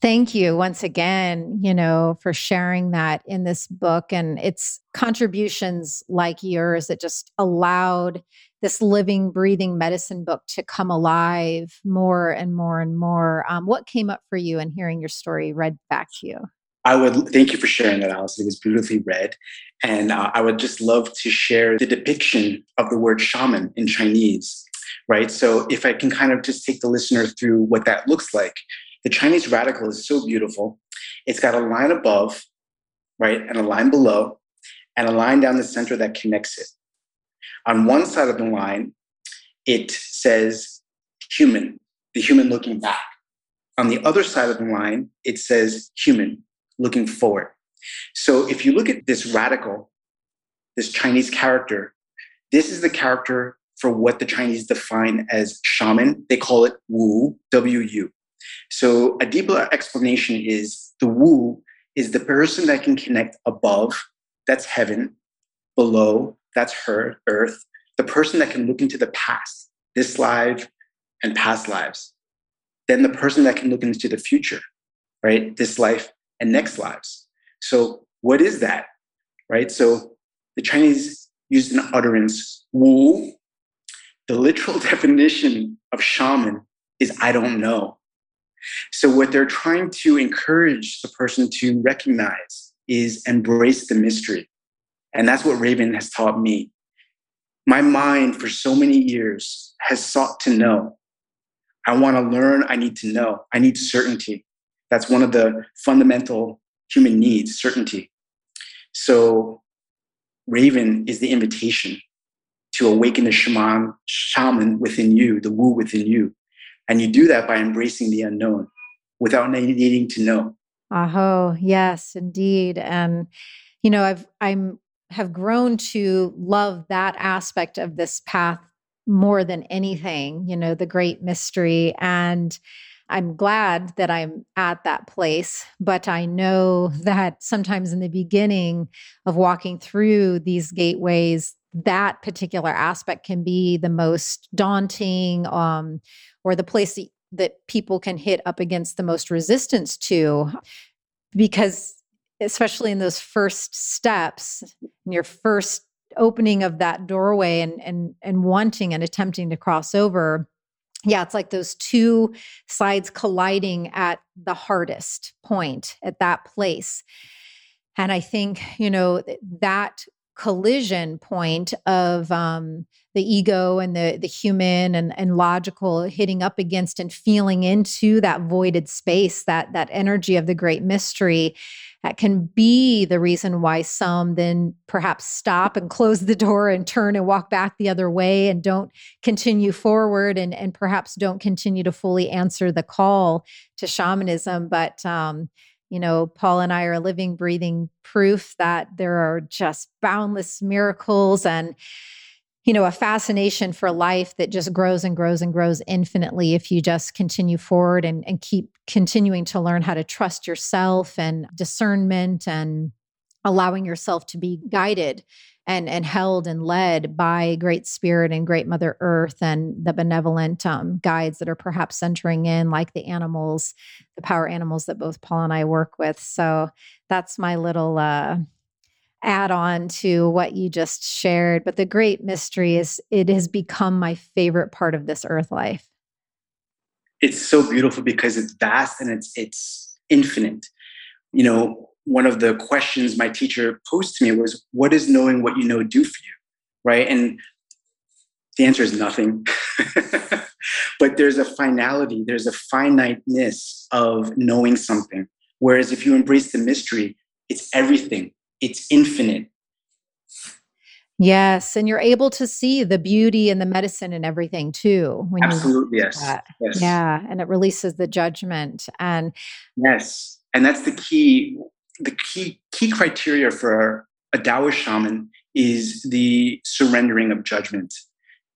[SPEAKER 1] Thank you once again, you know, for sharing that in this book and its contributions like yours that just allowed this living, breathing medicine book to come alive more and more and more. Um, what came up for you in hearing your story read back to you?
[SPEAKER 2] I would thank you for sharing that, Alice. It was beautifully read. And uh, I would just love to share the depiction of the word shaman in Chinese, right? So if I can kind of just take the listener through what that looks like. The Chinese radical is so beautiful. It's got a line above, right, and a line below, and a line down the center that connects it. On one side of the line, it says human, the human looking back. On the other side of the line, it says human, looking forward. So if you look at this radical, this Chinese character, this is the character for what the Chinese define as shaman. They call it Wu, W U. So a deeper explanation is the Wu is the person that can connect above, that's heaven, below, that's her, earth, the person that can look into the past, this life and past lives. Then the person that can look into the future, right? This life and next lives. So what is that? Right? So the Chinese used an utterance, wu. The literal definition of shaman is I don't know. So what they're trying to encourage the person to recognize is embrace the mystery. And that's what Raven has taught me. My mind for so many years has sought to know. I want to learn, I need to know. I need certainty. That's one of the fundamental human needs, certainty. So Raven is the invitation to awaken the shaman, shaman within you, the Wu within you. And you do that by embracing the unknown without needing to know.
[SPEAKER 1] Aho, yes, indeed. And, you know, I've, I'm, have grown to love that aspect of this path more than anything, you know, the great mystery. And, I'm glad that I'm at that place, but I know that sometimes in the beginning of walking through these gateways, that particular aspect can be the most daunting um, or the place that, that people can hit up against the most resistance to because especially in those first steps in your first opening of that doorway and and and wanting and attempting to cross over yeah, it's like those two sides colliding at the hardest point at that place. And I think, you know, that collision point of um, the ego and the the human and, and logical hitting up against and feeling into that voided space, that that energy of the great mystery that can be the reason why some then perhaps stop and close the door and turn and walk back the other way and don't continue forward and, and perhaps don't continue to fully answer the call to shamanism. But, um, you know, Paul and I are living, breathing proof that there are just boundless miracles and you know, a fascination for life that just grows and grows and grows infinitely if you just continue forward and, and keep continuing to learn how to trust yourself and discernment and allowing yourself to be guided and and held and led by great spirit and great mother earth and the benevolent um, guides that are perhaps centering in like the animals the power animals that both paul and i work with. So that's my little uh, add on to what you just shared. But the great mystery is it has become my favorite part of this earth life.
[SPEAKER 2] It's so beautiful because it's vast and it's it's infinite. You know, one of the questions my teacher posed to me was, What does knowing what you know do for you? Right. And the answer is nothing. but there's a finality, there's a finiteness of knowing something. Whereas if you embrace the mystery, it's everything it's infinite.
[SPEAKER 1] Yes, and you're able to see the beauty and the medicine and everything too.
[SPEAKER 2] When Absolutely, yes. yes.
[SPEAKER 1] Yeah, and it releases the judgment and
[SPEAKER 2] yes, and that's the key. The key key criteria for a Taoist shaman is the surrendering of judgment.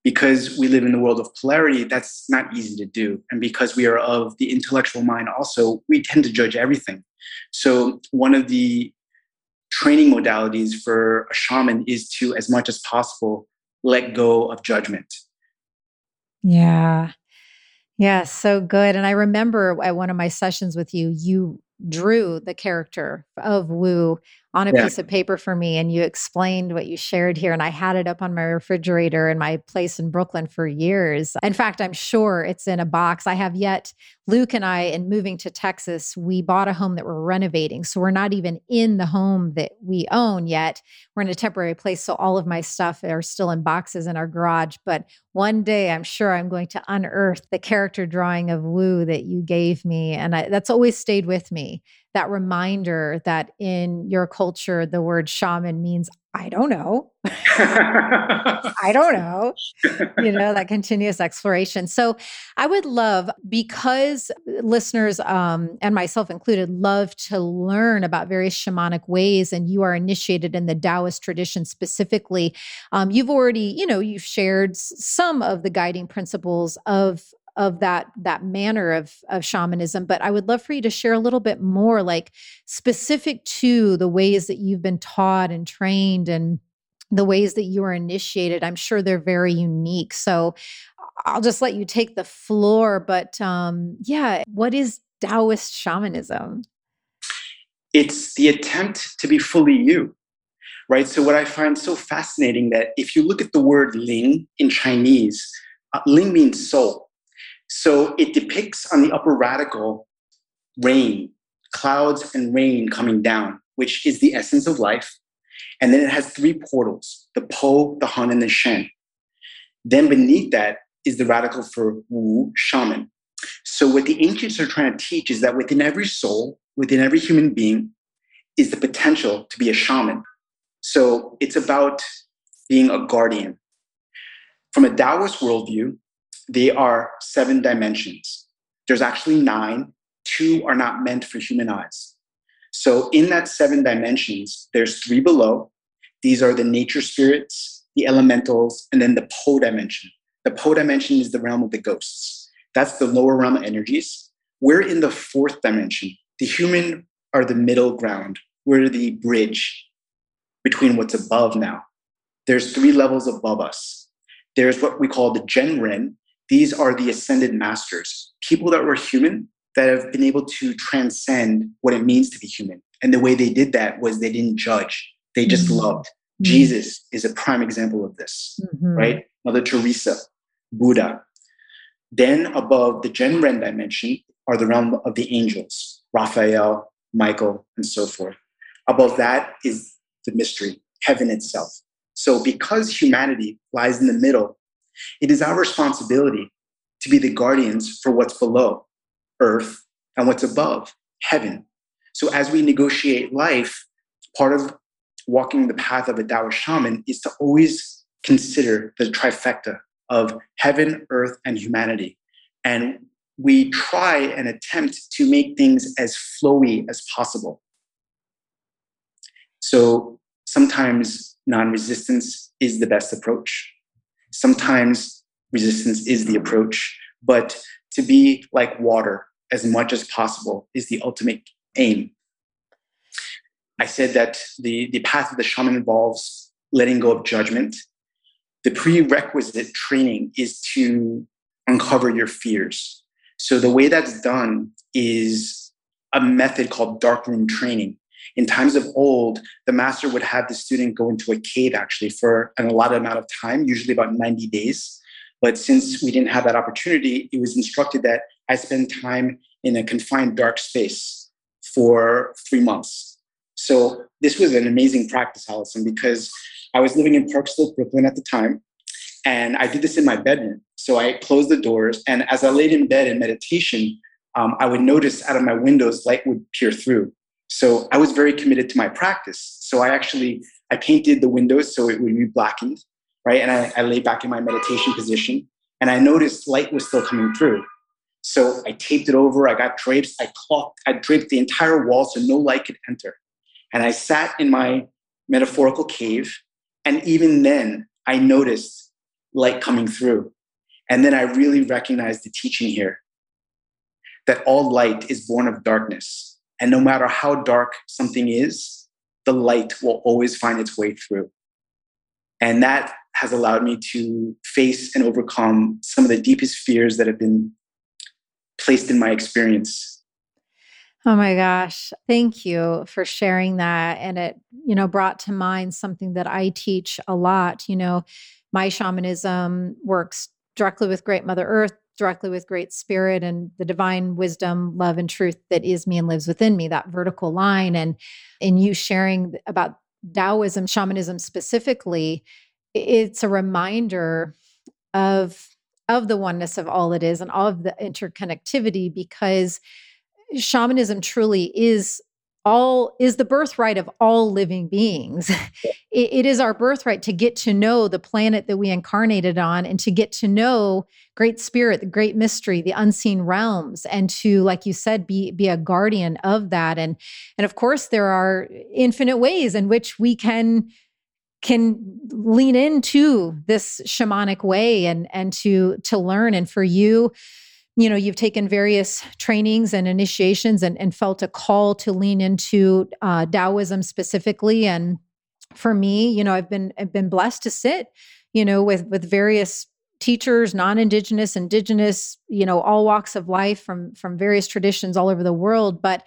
[SPEAKER 2] Because we live in the world of polarity, that's not easy to do. And because we are of the intellectual mind, also, we tend to judge everything. So, one of the training modalities for a shaman is to, as much as possible, let go of judgment.
[SPEAKER 1] Yeah. Yeah, so good. And I remember at one of my sessions with you, you drew the character of Wu on a yeah. piece of paper for me and you explained what you shared here and I had it up on my refrigerator in my place in Brooklyn for years. In fact, I'm sure it's in a box. I have yet Luke and I in moving to Texas, we bought a home that we're renovating. So we're not even in the home that we own yet. We're in a temporary place so all of my stuff are still in boxes in our garage, but one day I'm sure I'm going to unearth the character drawing of Wu that you gave me and I, that's always stayed with me that reminder that in your culture, the word shaman means I don't know. I don't know. You know, that continuous exploration. So I would love, because listeners um, and myself included love to learn about various shamanic ways, and you are initiated in the Taoist tradition specifically. Um, you've already, you know, you've shared some of the guiding principles of of that that manner of of shamanism but i would love for you to share a little bit more like specific to the ways that you've been taught and trained and the ways that you are initiated. I'm sure they're very unique so i'll just let you take the floor but um yeah what is taoist shamanism?
[SPEAKER 2] It's the attempt to be fully you right? So what i find so fascinating that if you look at the word ling in chinese uh, ling means soul so it depicts on the upper radical rain, clouds and rain coming down, which is the essence of life. And then it has three portals the Po, the Hun, and the Shen. Then beneath that is the radical for Wu, shaman. So what the ancients are trying to teach is that within every soul, within every human being, is the potential to be a shaman. So it's about being a guardian. From a Taoist worldview, they are seven dimensions. There's actually nine, two are not meant for human eyes. So, in that seven dimensions, there's three below. These are the nature spirits, the elementals, and then the Po dimension. The Po dimension is the realm of the ghosts. That's the lower realm of energies. We're in the fourth dimension. The human are the middle ground. We're the bridge between what's above now. There's three levels above us. There's what we call the Zhenren, these are the ascended masters, people that were human that have been able to transcend what it means to be human. And the way they did that was they didn't judge, they just mm-hmm. loved. Mm-hmm. Jesus is a prime example of this, mm-hmm. right? Mother Teresa, Buddha. Then above the Zhenren dimension are the realm of the angels, Raphael, Michael, and so forth. Above that is the mystery, heaven itself. So because humanity lies in the middle it is our responsibility to be the guardians for what's below earth and what's above heaven. So as we negotiate life, part of walking the path of a Taoist shaman is to always consider the trifecta of heaven, earth, and humanity. And we try and attempt to make things as flowy as possible. So sometimes non resistance is the best approach. Sometimes resistance is the approach, but to be like water as much as possible is the ultimate aim. I said that the, the path of the shaman involves letting go of judgment. The prerequisite training is to uncover your fears. So the way that's done is a method called darkroom training. In times of old, the master would have the student go into a cave actually for an allotted amount of time, usually about 90 days. But since we didn't have that opportunity, it was instructed that I spend time in a confined dark space for three months. So this was an amazing practice, Allison, because I was living in Park Slope, Brooklyn at the time. And I did this in my bedroom. So I closed the doors. And as I laid in bed in meditation, um, I would notice out of my windows light would peer through. So I was very committed to my practice. So I actually I painted the windows so it would be blackened, right? And I, I lay back in my meditation position, and I noticed light was still coming through. So I taped it over. I got drapes. I clocked. I draped the entire wall so no light could enter. And I sat in my metaphorical cave, and even then I noticed light coming through. And then I really recognized the teaching here that all light is born of darkness and no matter how dark something is, the light will always find its way through. And that has allowed me to face and overcome some of the deepest fears that have been placed in my experience.
[SPEAKER 1] Oh my gosh. Thank you for sharing that. And it, you know, brought to mind something that I teach a lot. You know, my shamanism works directly with Great Mother Earth, directly with great spirit and the divine wisdom love and truth that is me and lives within me that vertical line. And in you sharing about taoism shamanism specifically it's a reminder of of the oneness of all it is and all of the interconnectivity because shamanism truly is all is the birthright of all living beings. it, it is our birthright to get to know the planet that we incarnated on and to get to know great spirit, the great mystery, the unseen realms, and to, like you said, be be a guardian of that. And and of course, there are infinite ways in which we can can lean into this shamanic way and and to to learn. And for you, you know you've taken various trainings and initiations and, and felt a call to lean into uh, taoism specifically. And for me you know i've been i've been blessed to sit you know with with various teachers non-indigenous indigenous you know all walks of life from from various traditions all over the world. But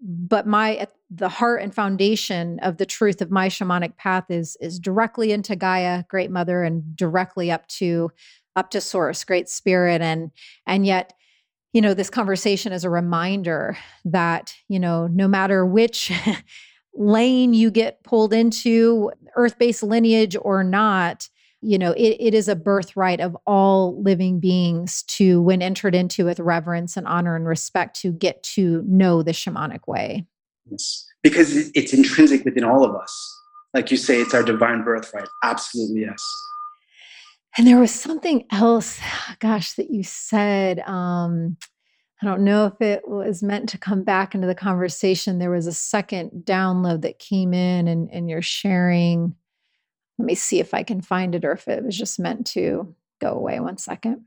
[SPEAKER 1] but my the heart and foundation of the truth of my shamanic path is is directly into gaia great mother and directly up to up to source great spirit and and yet you know this conversation is a reminder that you know no matter which lane you get pulled into earth-based lineage or not you know it, it is a birthright of all living beings to when entered into with reverence and honor and respect to get to know the shamanic way.
[SPEAKER 2] Yes because it's intrinsic within all of us. Like you say it's our divine birthright. Absolutely yes
[SPEAKER 1] and there was something else, gosh, that you said. Um, I don't know if it was meant to come back into the conversation. There was a second download that came in and, and you're sharing. Let me see if I can find it or if it was just meant to go away. One second.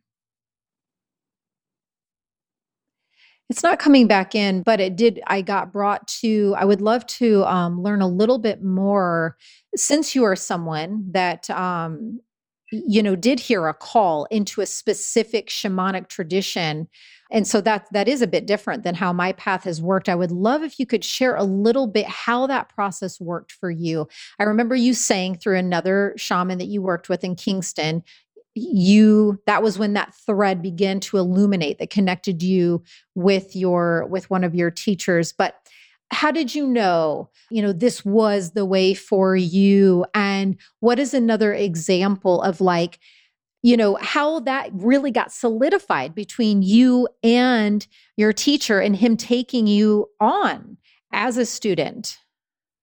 [SPEAKER 1] It's not coming back in, but it did. I got brought to, I would love to um, learn a little bit more since you are someone that um, you know did hear a call into a specific shamanic tradition. And so that that is a bit different than how my path has worked. I would love if you could share a little bit how that process worked for you. I remember you saying through another shaman that you worked with in kingston you that was when that thread began to illuminate that connected you with your with one of your teachers. But how did you know you know this was the way for you? And what is another example of like you know how that really got solidified between you and your teacher and him taking you on as a student?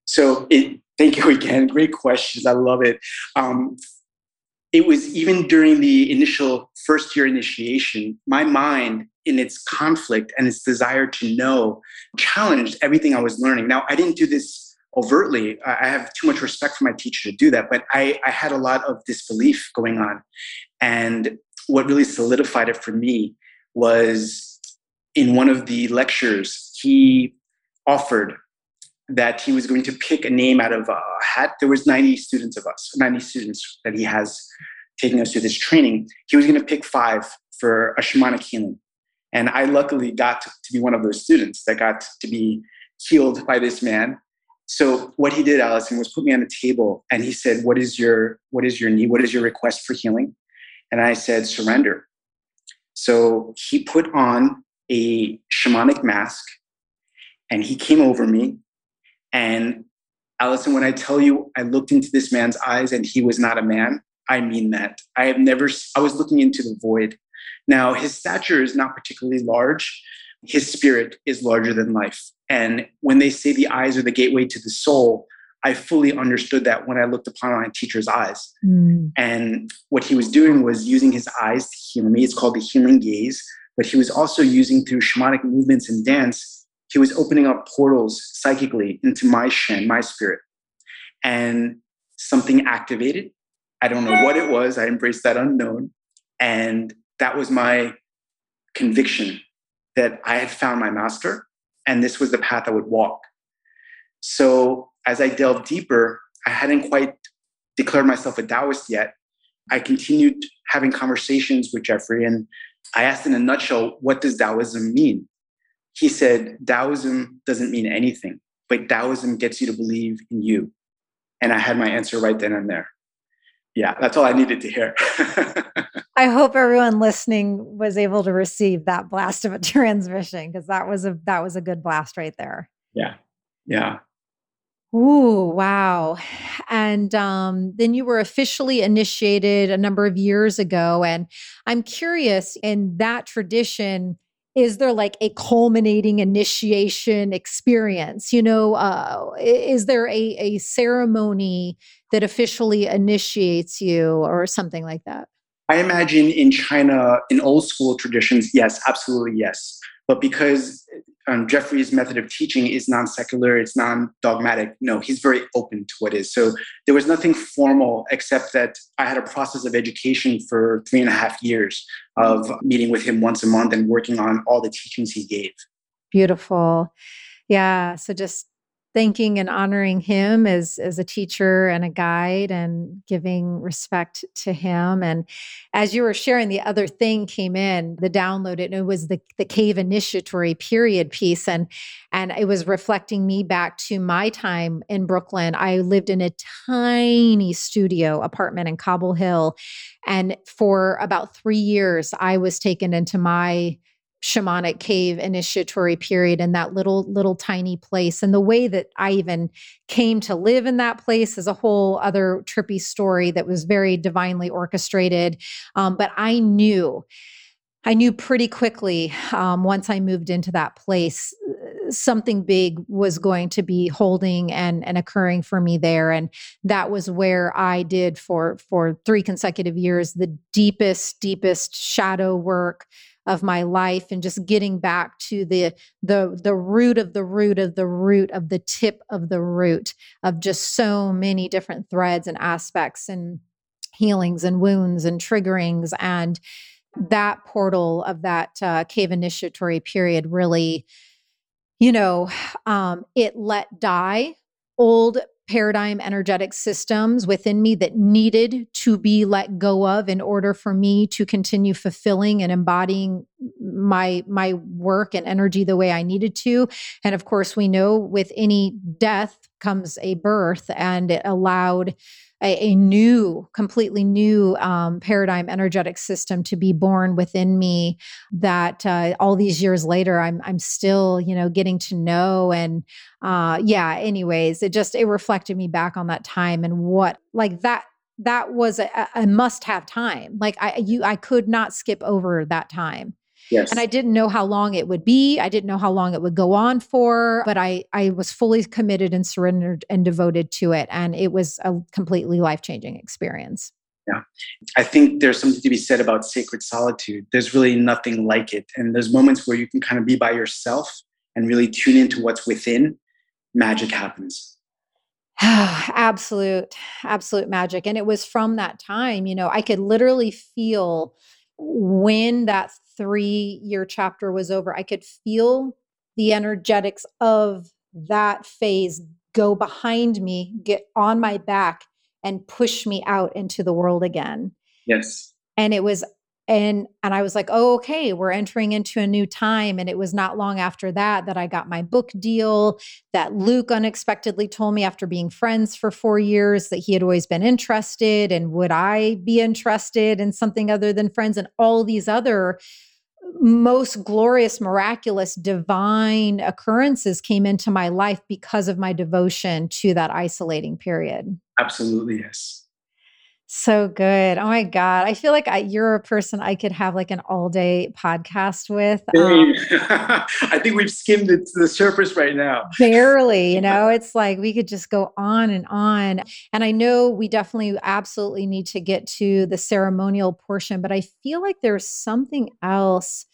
[SPEAKER 2] So it, thank you again. Great questions. I love it. Um, it was even during the initial first year initiation, my mind, in its conflict and its desire to know, challenged everything I was learning. Now, I didn't do this overtly. I have too much respect for my teacher to do that, but I, I had a lot of disbelief going on. And what really solidified it for me was in one of the lectures, he offered that he was going to pick a name out of a hat. There was 90 students of us, 90 students that he has taking us through this training. He was going to pick five for a shamanic healing. And I luckily got to, be one of those students that got to be healed by this man. So what he did, Allison, was put me on a table and he said, What is your what is your need? What is your request for healing? And I said, surrender. So he put on a shamanic mask and he came over me and Allison, when I tell you I looked into this man's eyes and he was not a man, I mean that. I have never, I was looking into the void. Now, his stature is not particularly large. His spirit is larger than life. And when they say the eyes are the gateway to the soul, I fully understood that when I looked upon my teacher's eyes. Mm. And what he was doing was using his eyes to heal me. It's called the healing gaze. But he was also using through shamanic movements and dance he was opening up portals psychically into my shen, my spirit. And something activated. I don't know what it was. I embraced that unknown. And that was my conviction that I had found my master and this was the path I would walk. So as I delved deeper, I hadn't quite declared myself a Taoist yet. I continued having conversations with Jeffrey and I asked in a nutshell, what does Taoism mean? He said, Taoism doesn't mean anything, but Taoism gets you to believe in you. And I had my answer right then and there. Yeah, that's all I needed to hear.
[SPEAKER 1] I hope everyone listening was able to receive that blast of a transmission because that was a that was a good blast right there.
[SPEAKER 2] Yeah. Yeah.
[SPEAKER 1] Ooh, wow. And um, then you were officially initiated a number of years ago. And I'm curious in that tradition, is there like a culminating initiation experience? You know uh, is there a, a ceremony that officially initiates you or something like that?
[SPEAKER 2] I imagine in china in old school traditions yes absolutely yes. But because um, Jeffrey's method of teaching is non secular, it's non dogmatic. No, he's very open to what is. So there was nothing formal except that I had a process of education for three and a half years of meeting with him once a month and working on all the teachings he gave.
[SPEAKER 1] Beautiful. Yeah. So just thanking and honoring him as as a teacher and a guide and giving respect to him. And as you were sharing the other thing came in the download and it was the the cave initiatory period piece. And and it was reflecting me back to my time in Brooklyn. I lived in a tiny studio apartment in Cobble Hill. And for about 3 years I was taken into my shamanic cave initiatory period in that little little tiny place. And the way that i even came to live in that place is a whole other trippy story that was very divinely orchestrated. Um, but i knew i knew pretty quickly um, once i moved into that place something big was going to be holding and and occurring for me there. And that was where i did for for three consecutive years the deepest deepest shadow work of my life and just getting back to the the the root of the root of the root of the tip of the root of just so many different threads and aspects and healings and wounds and triggerings. And that portal of that uh, cave initiatory period really you know um, it let die old paradigm energetic systems within me that needed to be let go of in order for me to continue fulfilling and embodying my my work and energy the way I needed to. And of course we know with any death comes a birth and it allowed a, a new, completely new um, paradigm energetic system to be born within me. That uh, all these years later, I'm I'm still you know getting to know and uh, yeah. Anyways, it just it reflected me back on that time and what like that that was a, a must have time. Like I you I could not skip over that time.
[SPEAKER 2] Yes.
[SPEAKER 1] And I didn't know how long it would be. I didn't know how long it would go on for, but I I was fully committed and surrendered and devoted to it and it was a completely life-changing experience.
[SPEAKER 2] Yeah. I think there's something to be said about sacred solitude. There's really nothing like it. And there's moments where you can kind of be by yourself and really tune into what's within. Magic happens.
[SPEAKER 1] absolute, absolute magic. And it was from that time, you know, I could literally feel when that three year chapter was over, I could feel the energetics of that phase go behind me, get on my back, and push me out into the world again.
[SPEAKER 2] Yes.
[SPEAKER 1] And it was and and i was like oh okay we're entering into a new time and it was not long after that that i got my book deal that luke unexpectedly told me after being friends for four years that he had always been interested and would i be interested in something other than friends and all these other most glorious miraculous divine occurrences came into my life because of my devotion to that isolating period.
[SPEAKER 2] Absolutely yes
[SPEAKER 1] so good. Oh my God. I feel like I, you're a person I could have like an all day podcast with.
[SPEAKER 2] Um, I think we've skimmed it to the surface right now.
[SPEAKER 1] Barely, you know, it's like we could just go on and on. And I know we definitely absolutely need to get to the ceremonial portion, but I feel like there's something else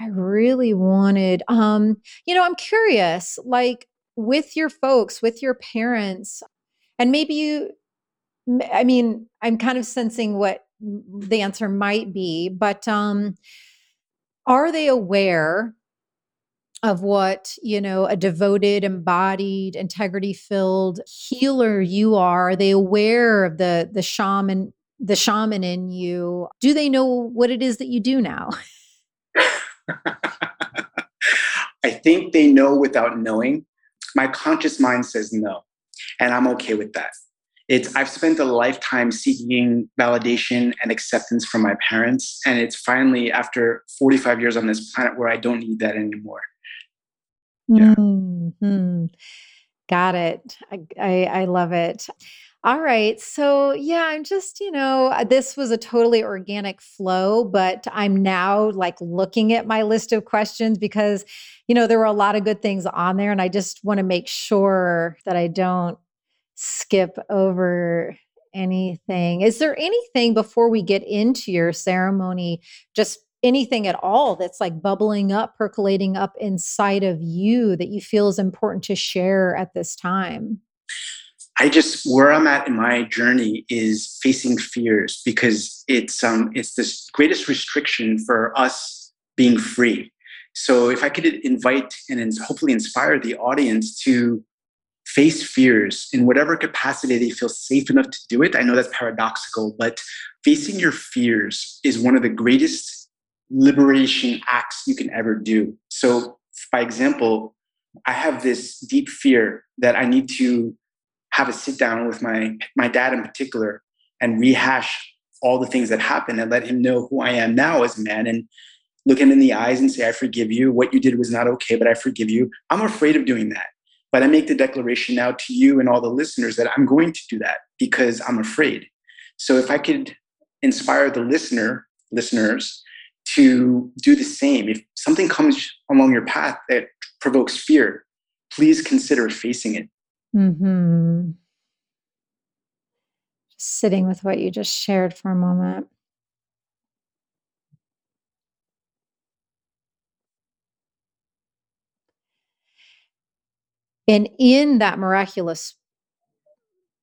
[SPEAKER 1] I really wanted. Um, you know, I'm curious, like with your folks, with your parents, and maybe you I mean, I'm kind of sensing what the answer might be, but um, are they aware of what you know a devoted embodied integrity filled healer you are? Are they aware of the the shaman the shaman in you? Do they know what it is that you do now?
[SPEAKER 2] I think they know without knowing. My conscious mind says no and i'm okay with that it's i've spent a lifetime seeking validation and acceptance from my parents and it's finally after 45 years on this planet where i don't need that anymore
[SPEAKER 1] yeah. mm-hmm. got it I, I, I love it All right. So, yeah, I'm just, you know, uh, this was a totally organic flow, but I'm now like looking at my list of questions because, you know, there were a lot of good things on there. And I just want to make sure that I don't skip over anything. Is there anything before we get into your ceremony, just anything at all that's like bubbling up, percolating up inside of you that you feel is important to share at this time?
[SPEAKER 2] I just where I'm at in my journey is facing fears because it's um it's this greatest restriction for us being free. So if I could invite and hopefully inspire the audience to face fears in whatever capacity they feel safe enough to do it. I know that's paradoxical, but facing your fears is one of the greatest liberation acts you can ever do. So, by example, I have this deep fear that I need to have a sit down with my my dad in particular and rehash all the things that happened and let him know who I am now as a man and look him in the eyes and say, I forgive you. What you did was not okay, but I forgive you. I'm afraid of doing that. But I make the declaration now to you and all the listeners that I'm going to do that because I'm afraid. So if I could inspire the listener, listeners, to do the same. If something comes along your path that provokes fear, please consider facing it.
[SPEAKER 1] Mm-hmm. Just sitting with what you just shared for a moment. And in that miraculous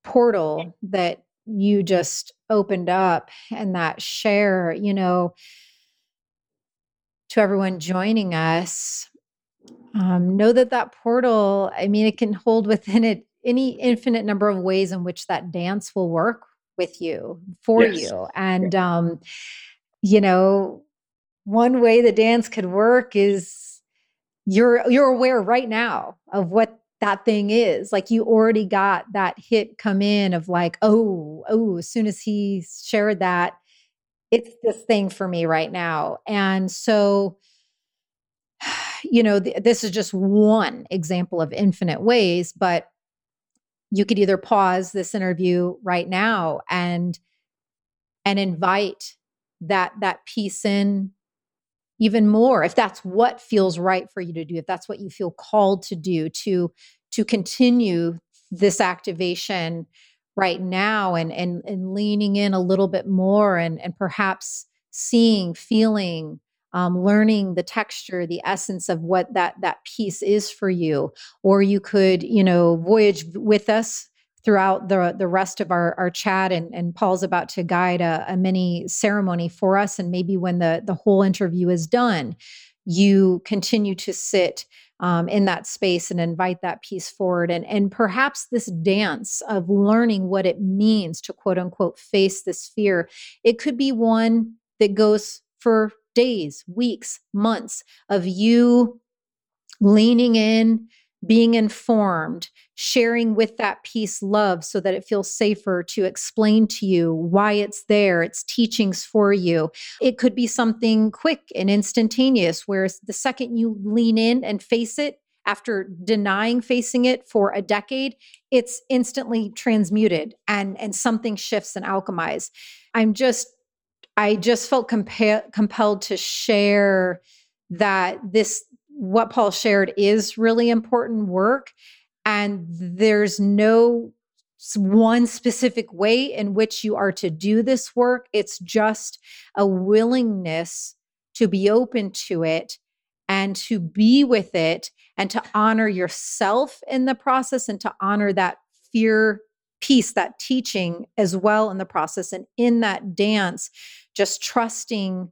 [SPEAKER 1] portal that you just opened up and that share, you know, to everyone joining us, um, know that that portal, I mean, it can hold within it any infinite number of ways in which that dance will work with you, for yes. you. And, um, you know, one way the dance could work is you're you're aware right now of what that thing is like you already got that hit come in of like oh oh as soon as he shared that it's this thing for me right now. And so you know, th- this is just one example of infinite ways, but you could either pause this interview right now and and invite that that piece in even more if that's what feels right for you to do if that's what you feel called to do to to continue this activation right now and and and leaning in a little bit more and and perhaps seeing feeling um, learning the texture, the essence of what that that piece is for you. Or you could, you know, voyage with us throughout the the rest of our, our chat and, and paul's about to guide a, a mini ceremony for us. And maybe when the the whole interview is done you continue to sit um, in that space and invite that piece forward. And and perhaps this dance of learning what it means to quote unquote face this fear it could be one that goes for days, weeks, months of you leaning in, being informed, sharing with that piece love so that it feels safer to explain to you why it's there, its teachings for you. It could be something quick and instantaneous, whereas the second you lean in and face it, after denying facing it for a decade, it's instantly transmuted and, and something shifts and alchemizes. I'm just I just felt compa- compelled to share that this, what Paul shared, is really important work. And there's no one specific way in which you are to do this work. It's just a willingness to be open to it and to be with it and to honor yourself in the process and to honor that fear piece, that teaching as well in the process. And in that dance, just trusting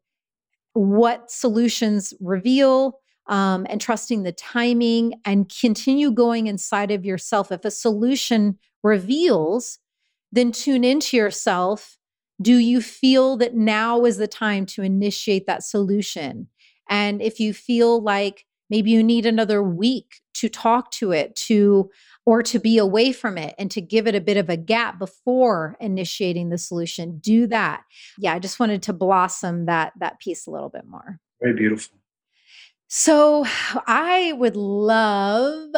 [SPEAKER 1] what solutions reveal um, and trusting the timing and continue going inside of yourself. If a solution reveals, then tune into yourself. Do you feel that now is the time to initiate that solution? And if you feel like maybe you need another week to talk to it, to or to be away from it and to give it a bit of a gap before initiating the solution do that yeah i just wanted to blossom that that piece a little bit more
[SPEAKER 2] very beautiful
[SPEAKER 1] So I would love,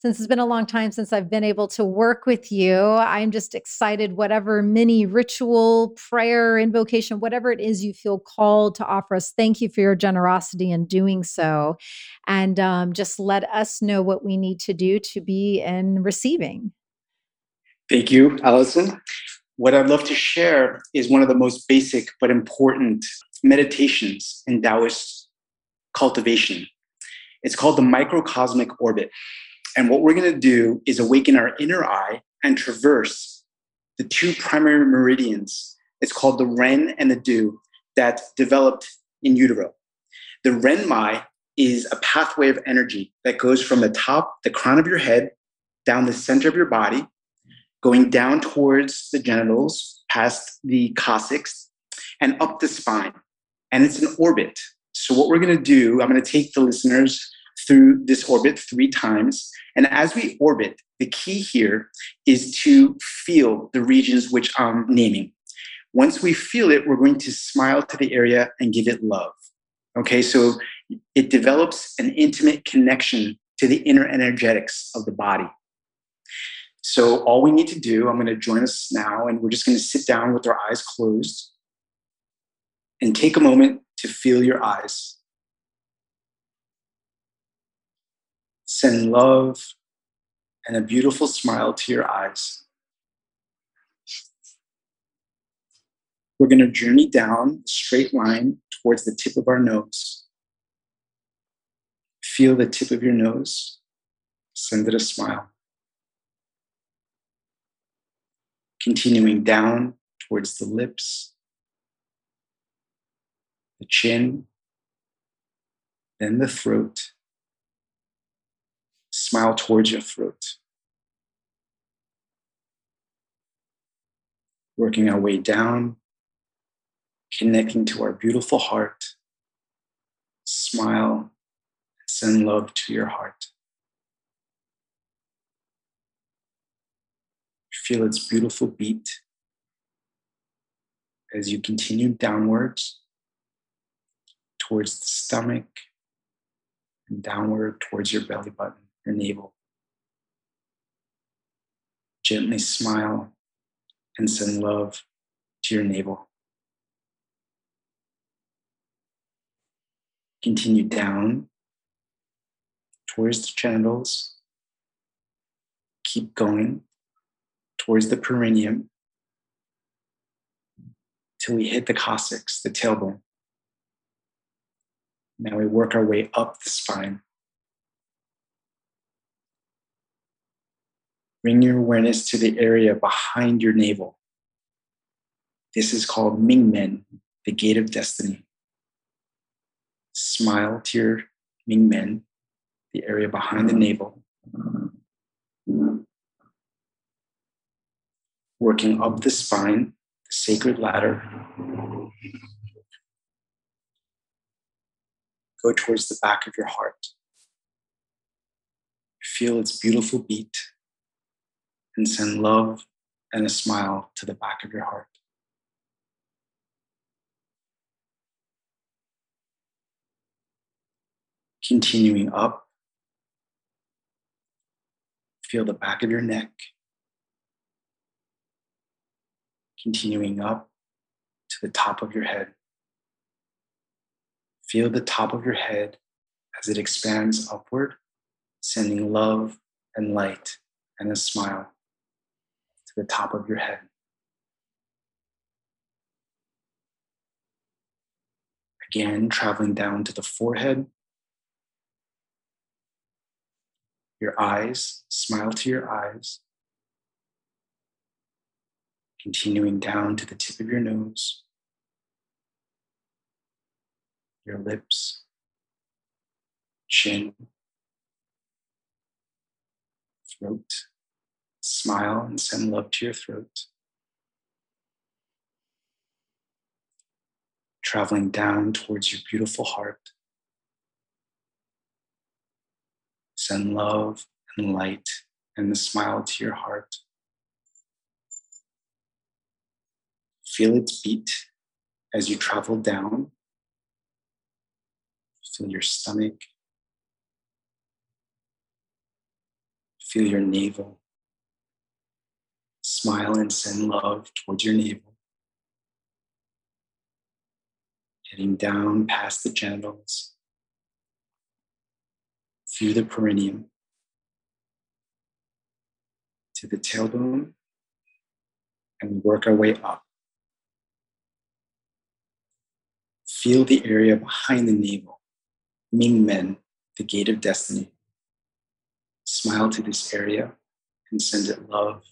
[SPEAKER 1] since it's been a long time since I've been able to work with you, I'm just excited, whatever mini ritual, prayer, invocation, whatever it is you feel called to offer us. Thank you for your generosity in doing so. And um, just let us know what we need to do to be in receiving.
[SPEAKER 2] Thank you, Allison. What I'd love to share is one of the most basic but important meditations in Taoist cultivation. It's called the microcosmic orbit. And what we're going to do is awaken our inner eye and traverse the two primary meridians. It's called the Ren and the Du that developed in utero. The Renmai is a pathway of energy that goes from the top, the crown of your head, down the center of your body, going down towards the genitals, past the coccyx, and up the spine. And it's an orbit. So, what we're going to do, I'm going to take the listeners through this orbit three times. And as we orbit, the key here is to feel the regions which I'm naming. Once we feel it, we're going to smile to the area and give it love. Okay, so it develops an intimate connection to the inner energetics of the body. So, all we need to do, I'm going to join us now, and we're just going to sit down with our eyes closed and take a moment to feel your eyes. Send love and a beautiful smile to your eyes. We're going to journey down a straight line towards the tip of our nose. Feel the tip of your nose. Send it a smile. Continuing down towards the lips the chin, then the throat. Smile towards your throat. Working our way down, connecting to our beautiful heart. Smile, send love to your heart. Feel its beautiful beat as you continue downwards towards the stomach and downward towards your belly button, your navel. Gently smile and send love to your navel. Continue down towards the genitals. Keep going towards the perineum till we hit the coccyx, the tailbone. Now we work our way up the spine. Bring your awareness to the area behind your navel. This is called Mingmen, the gate of destiny. Smile to your Mingmen, the area behind the navel. Working up the spine, the sacred ladder, go towards the back of your heart. Feel its beautiful beat and send love and a smile to the back of your heart. Continuing up, feel the back of your neck. Continuing up to the top of your head. Feel the top of your head as it expands upward, sending love and light and a smile to the top of your head. Again, traveling down to the forehead. Your eyes, smile to your eyes. Continuing down to the tip of your nose your lips, chin, throat. Smile and send love to your throat. Traveling down towards your beautiful heart. Send love and light and the smile to your heart. Feel its beat as you travel down Feel your stomach. Feel your navel. Smile and send love towards your navel. Heading down past the genitals, through the perineum, to the tailbone, and work our way up. Feel the area behind the navel Ming Men, the gate of destiny. Smile to this area and send it love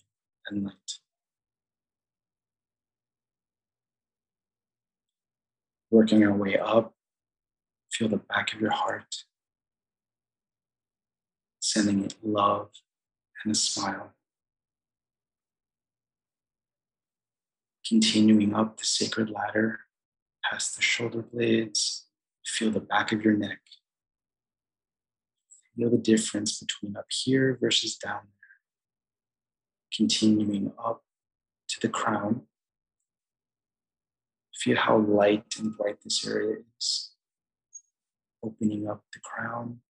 [SPEAKER 2] and light. Working our way up, feel the back of your heart, sending it love and a smile. Continuing up the sacred ladder, past the shoulder blades, feel the back of your neck. Feel the difference between up here versus down there. Continuing up to the crown. Feel how light and bright this area is. Opening up the crown,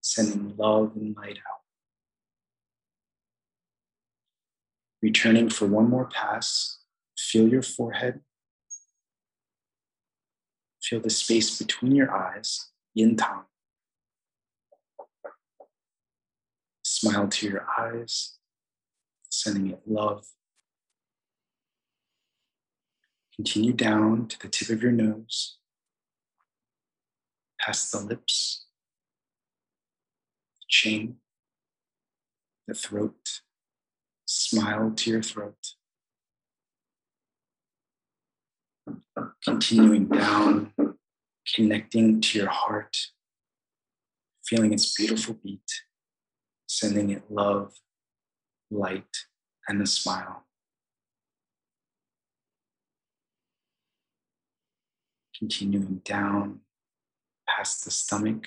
[SPEAKER 2] sending love and light out. Returning for one more pass, feel your forehead. Feel the space between your eyes, yin tang. Smile to your eyes, sending it love. Continue down to the tip of your nose, past the lips, the chin, the throat. Smile to your throat. Continuing down, connecting to your heart, feeling its beautiful beat sending it love, light, and a smile. Continuing down past the stomach,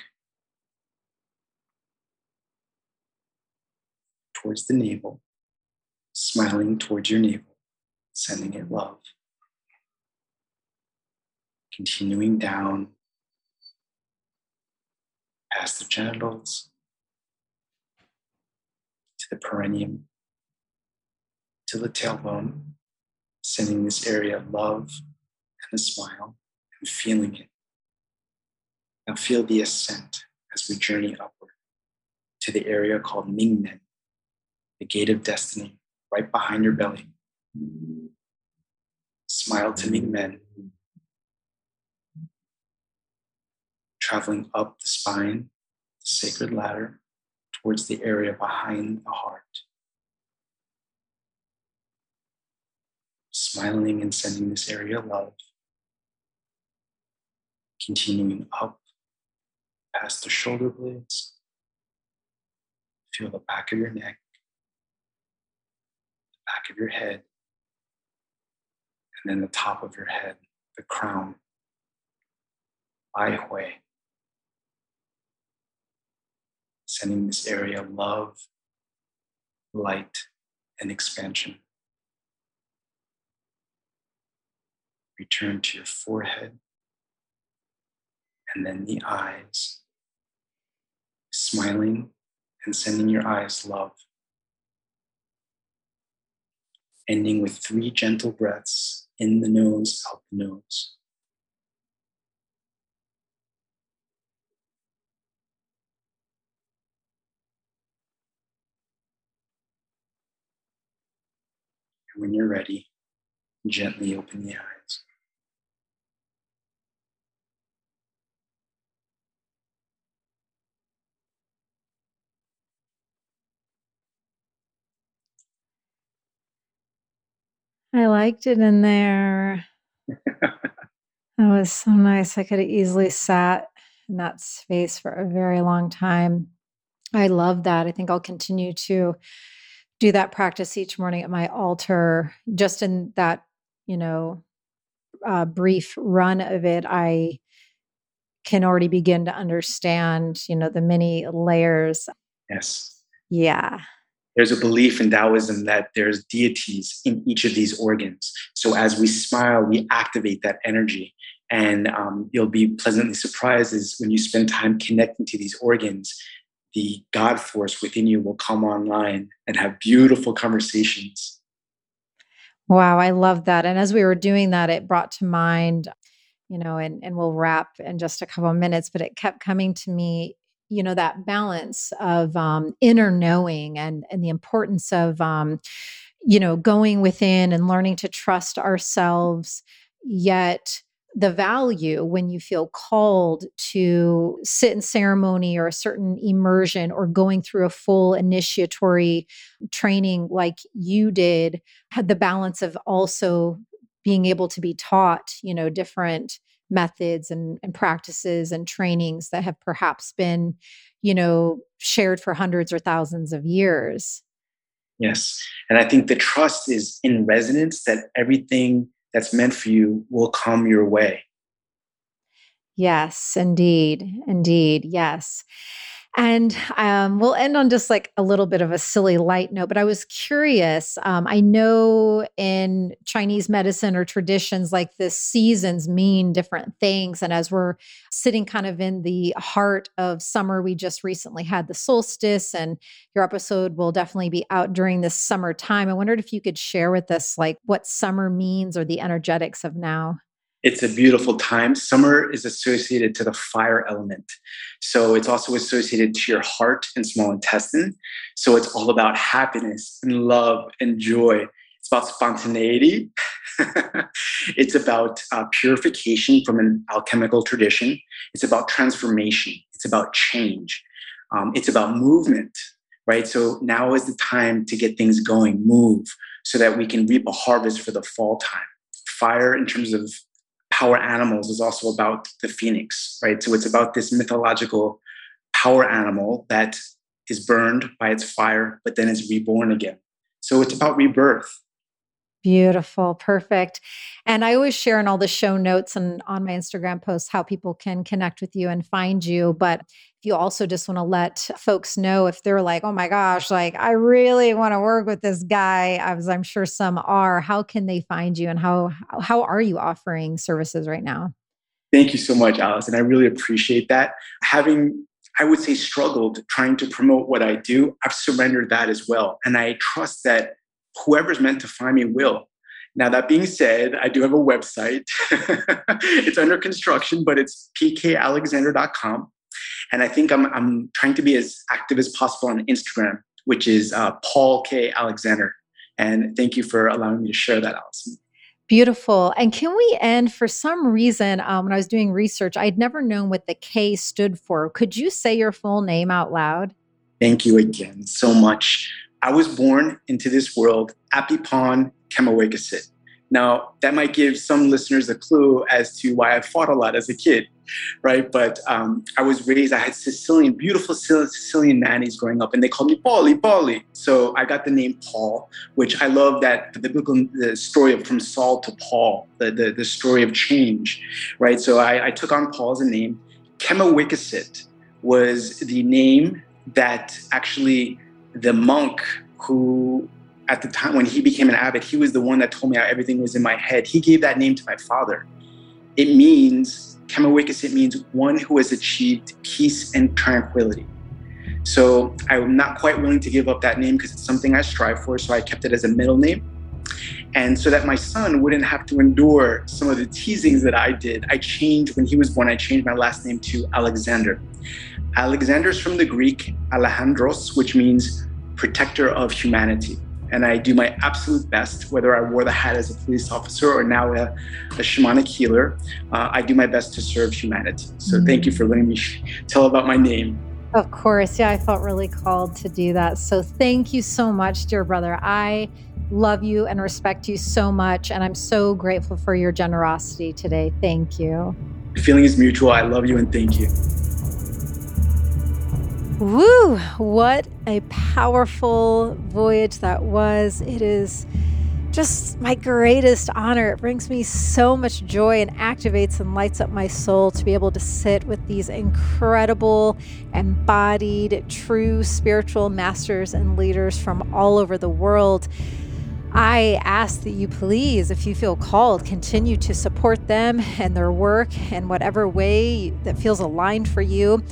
[SPEAKER 2] towards the navel, smiling towards your navel, sending it love. Continuing down past the genitals, to the perineum to the tailbone, sending this area of love and a smile and feeling it. Now feel the ascent as we journey upward to the area called Mingmen, the gate of destiny, right behind your belly. Smile to Mingmen, traveling up the spine, the sacred ladder, towards the area behind the heart. Smiling and sending this area love. Continuing up past the shoulder blades. Feel the back of your neck, the back of your head, and then the top of your head, the crown. Bai Hui. Sending this area love, light, and expansion. Return to your forehead and then the eyes, smiling and sending your eyes love. Ending with three gentle breaths in the nose, out the nose. When you're ready, gently open the eyes.
[SPEAKER 1] I liked it in there. that was so nice. I could have easily sat in that space for a very long time. I love that. I think I'll continue to do that practice each morning at my altar just in that you know uh, brief run of it i can already begin to understand you know the many layers.
[SPEAKER 2] Yes.
[SPEAKER 1] Yeah.
[SPEAKER 2] There's a belief in taoism that there's deities in each of these organs. So as we smile we activate that energy. And um, you'll be pleasantly surprised as when you spend time connecting to these organs the God force within you will come online and have beautiful conversations.
[SPEAKER 1] Wow, I love that. And as we were doing that, it brought to mind, you know, and, and we'll wrap in just a couple of minutes, but it kept coming to me, you know, that balance of um, inner knowing and and the importance of um, you know, going within and learning to trust ourselves, yet the value when you feel called to sit in ceremony or a certain immersion or going through a full initiatory training like you did had the balance of also being able to be taught you know different methods and, and practices and trainings that have perhaps been you know shared for hundreds or thousands of years.
[SPEAKER 2] Yes and i think the trust is in resonance that everything that's meant for you will come your way.
[SPEAKER 1] Yes, indeed. Indeed. Yes. And um, we'll end on just like a little bit of a silly light note, but I was curious. Um, I know in Chinese medicine or traditions, like the seasons mean different things. And as we're sitting kind of in the heart of summer, we just recently had the solstice, and your episode will definitely be out during this summer time. I wondered if you could share with us like what summer means or the energetics of now.
[SPEAKER 2] It's a beautiful time. Summer is associated to the fire element. So it's also associated to your heart and small intestine. So it's all about happiness and love and joy. It's about spontaneity. it's about uh, purification from an alchemical tradition. It's about transformation. It's about change. Um, it's about movement, right? So now is the time to get things going, move, so that we can reap a harvest for the fall time. Fire, in terms of power animals is also about the phoenix, right? So it's about this mythological power animal that is burned by its fire, but then is reborn again. So it's about rebirth.
[SPEAKER 1] Beautiful, perfect. And I always share in all the show notes and on my Instagram posts how people can connect with you and find you. But if you also just want to let folks know if they're like, oh my gosh, like I really want to work with this guy, as I'm sure some are, how can they find you and how how are you offering services right now?
[SPEAKER 2] Thank you so much, Alice. And I really appreciate that. Having I would say struggled trying to promote what I do, I've surrendered that as well. And I trust that whoever's meant to find me will. Now, that being said, I do have a website. it's under construction, but it's pkalexander.com. And I think I'm, I'm trying to be as active as possible on Instagram, which is uh, Paul K. Alexander. And thank you for allowing me to share that, Allyson.
[SPEAKER 1] Beautiful. And can we end for some reason? Um, when I was doing research, I'd never known what the K stood for. Could you say your full name out loud?
[SPEAKER 2] Thank you again so much. I was born into this world, Apipon Kemawekasit. Now, that might give some listeners a clue as to why I fought a lot as a kid, right? But um, I was raised, I had Sicilian, beautiful Sicilian nannies growing up, and they called me Paulie, Paulie. So I got the name Paul, which I love that the biblical the story of from Saul to Paul, the, the, the story of change, right? So I, I took on Paul as a name. Kemawekasit was the name that actually the monk who at the time when he became an abbot he was the one that told me how everything was in my head. He gave that name to my father. It means Kemawekasit means one who has achieved peace and tranquility. So i'm not quite willing to give up that name because it's something i strive for so i kept it as a middle name. And so that my son wouldn't have to endure some of the teasings that i did i changed when he was born i changed my last name to alexander Alexander is from the Greek Alexandros, which means protector of humanity. And I do my absolute best, whether I wore the hat as a police officer or now a, a shamanic healer, uh, I do my best to serve humanity. So mm-hmm. thank you for letting me tell about my name.
[SPEAKER 1] Of course. Yeah, I felt really called to do that. So thank you so much, dear brother. I love you and respect you so much. And I'm so grateful for your generosity today. Thank you.
[SPEAKER 2] The feeling is mutual. I love you and thank you.
[SPEAKER 1] Woo! What a powerful voyage that was. It is just my greatest honor. It brings me so much joy and activates and lights up my soul to be able to sit with these incredible, embodied, true spiritual masters and leaders from all over the world. I ask that you please, if you feel called, continue to support them and their work in whatever way that feels aligned for you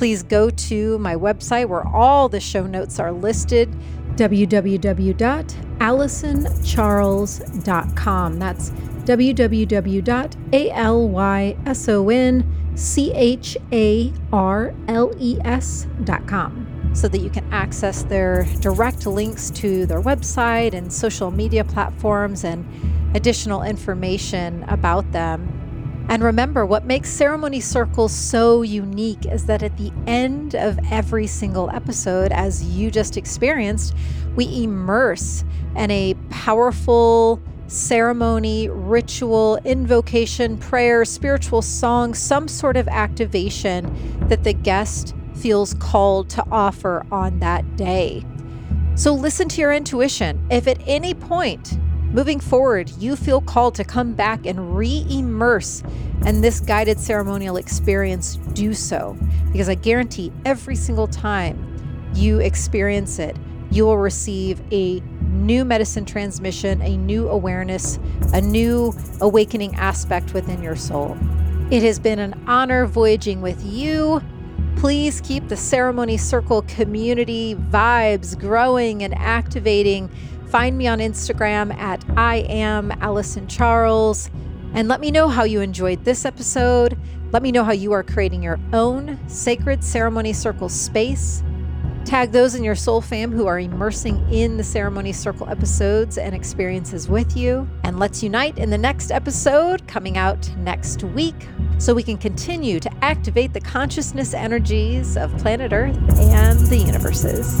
[SPEAKER 1] please go to my website where all the show notes are listed www.allysoncharles.com. That's www.allysoncharles.com so that you can access their direct links to their website and social media platforms and additional information about them. And remember, what makes Ceremony Circles so unique is that at the end of every single episode, as you just experienced, we immerse in a powerful ceremony, ritual, invocation, prayer, spiritual song, some sort of activation that the guest feels called to offer on that day. So listen to your intuition. If at any point moving forward you feel called to come back and re immerse in this guided ceremonial experience, do so. Because I guarantee every single time you experience it, you will receive a new medicine transmission, a new awareness, a new awakening aspect within your soul. It has been an honor voyaging with you. Please keep the Ceremony Circle community vibes growing and activating. Find me on Instagram at I am Allyson Charles. And let me know how you enjoyed this episode. Let me know how you are creating your own sacred ceremony circle space Tag those in your soul fam who are immersing in the ceremony circle episodes and experiences with you. And let's unite in the next episode coming out next week so we can continue to activate the consciousness energies of planet Earth and the universes.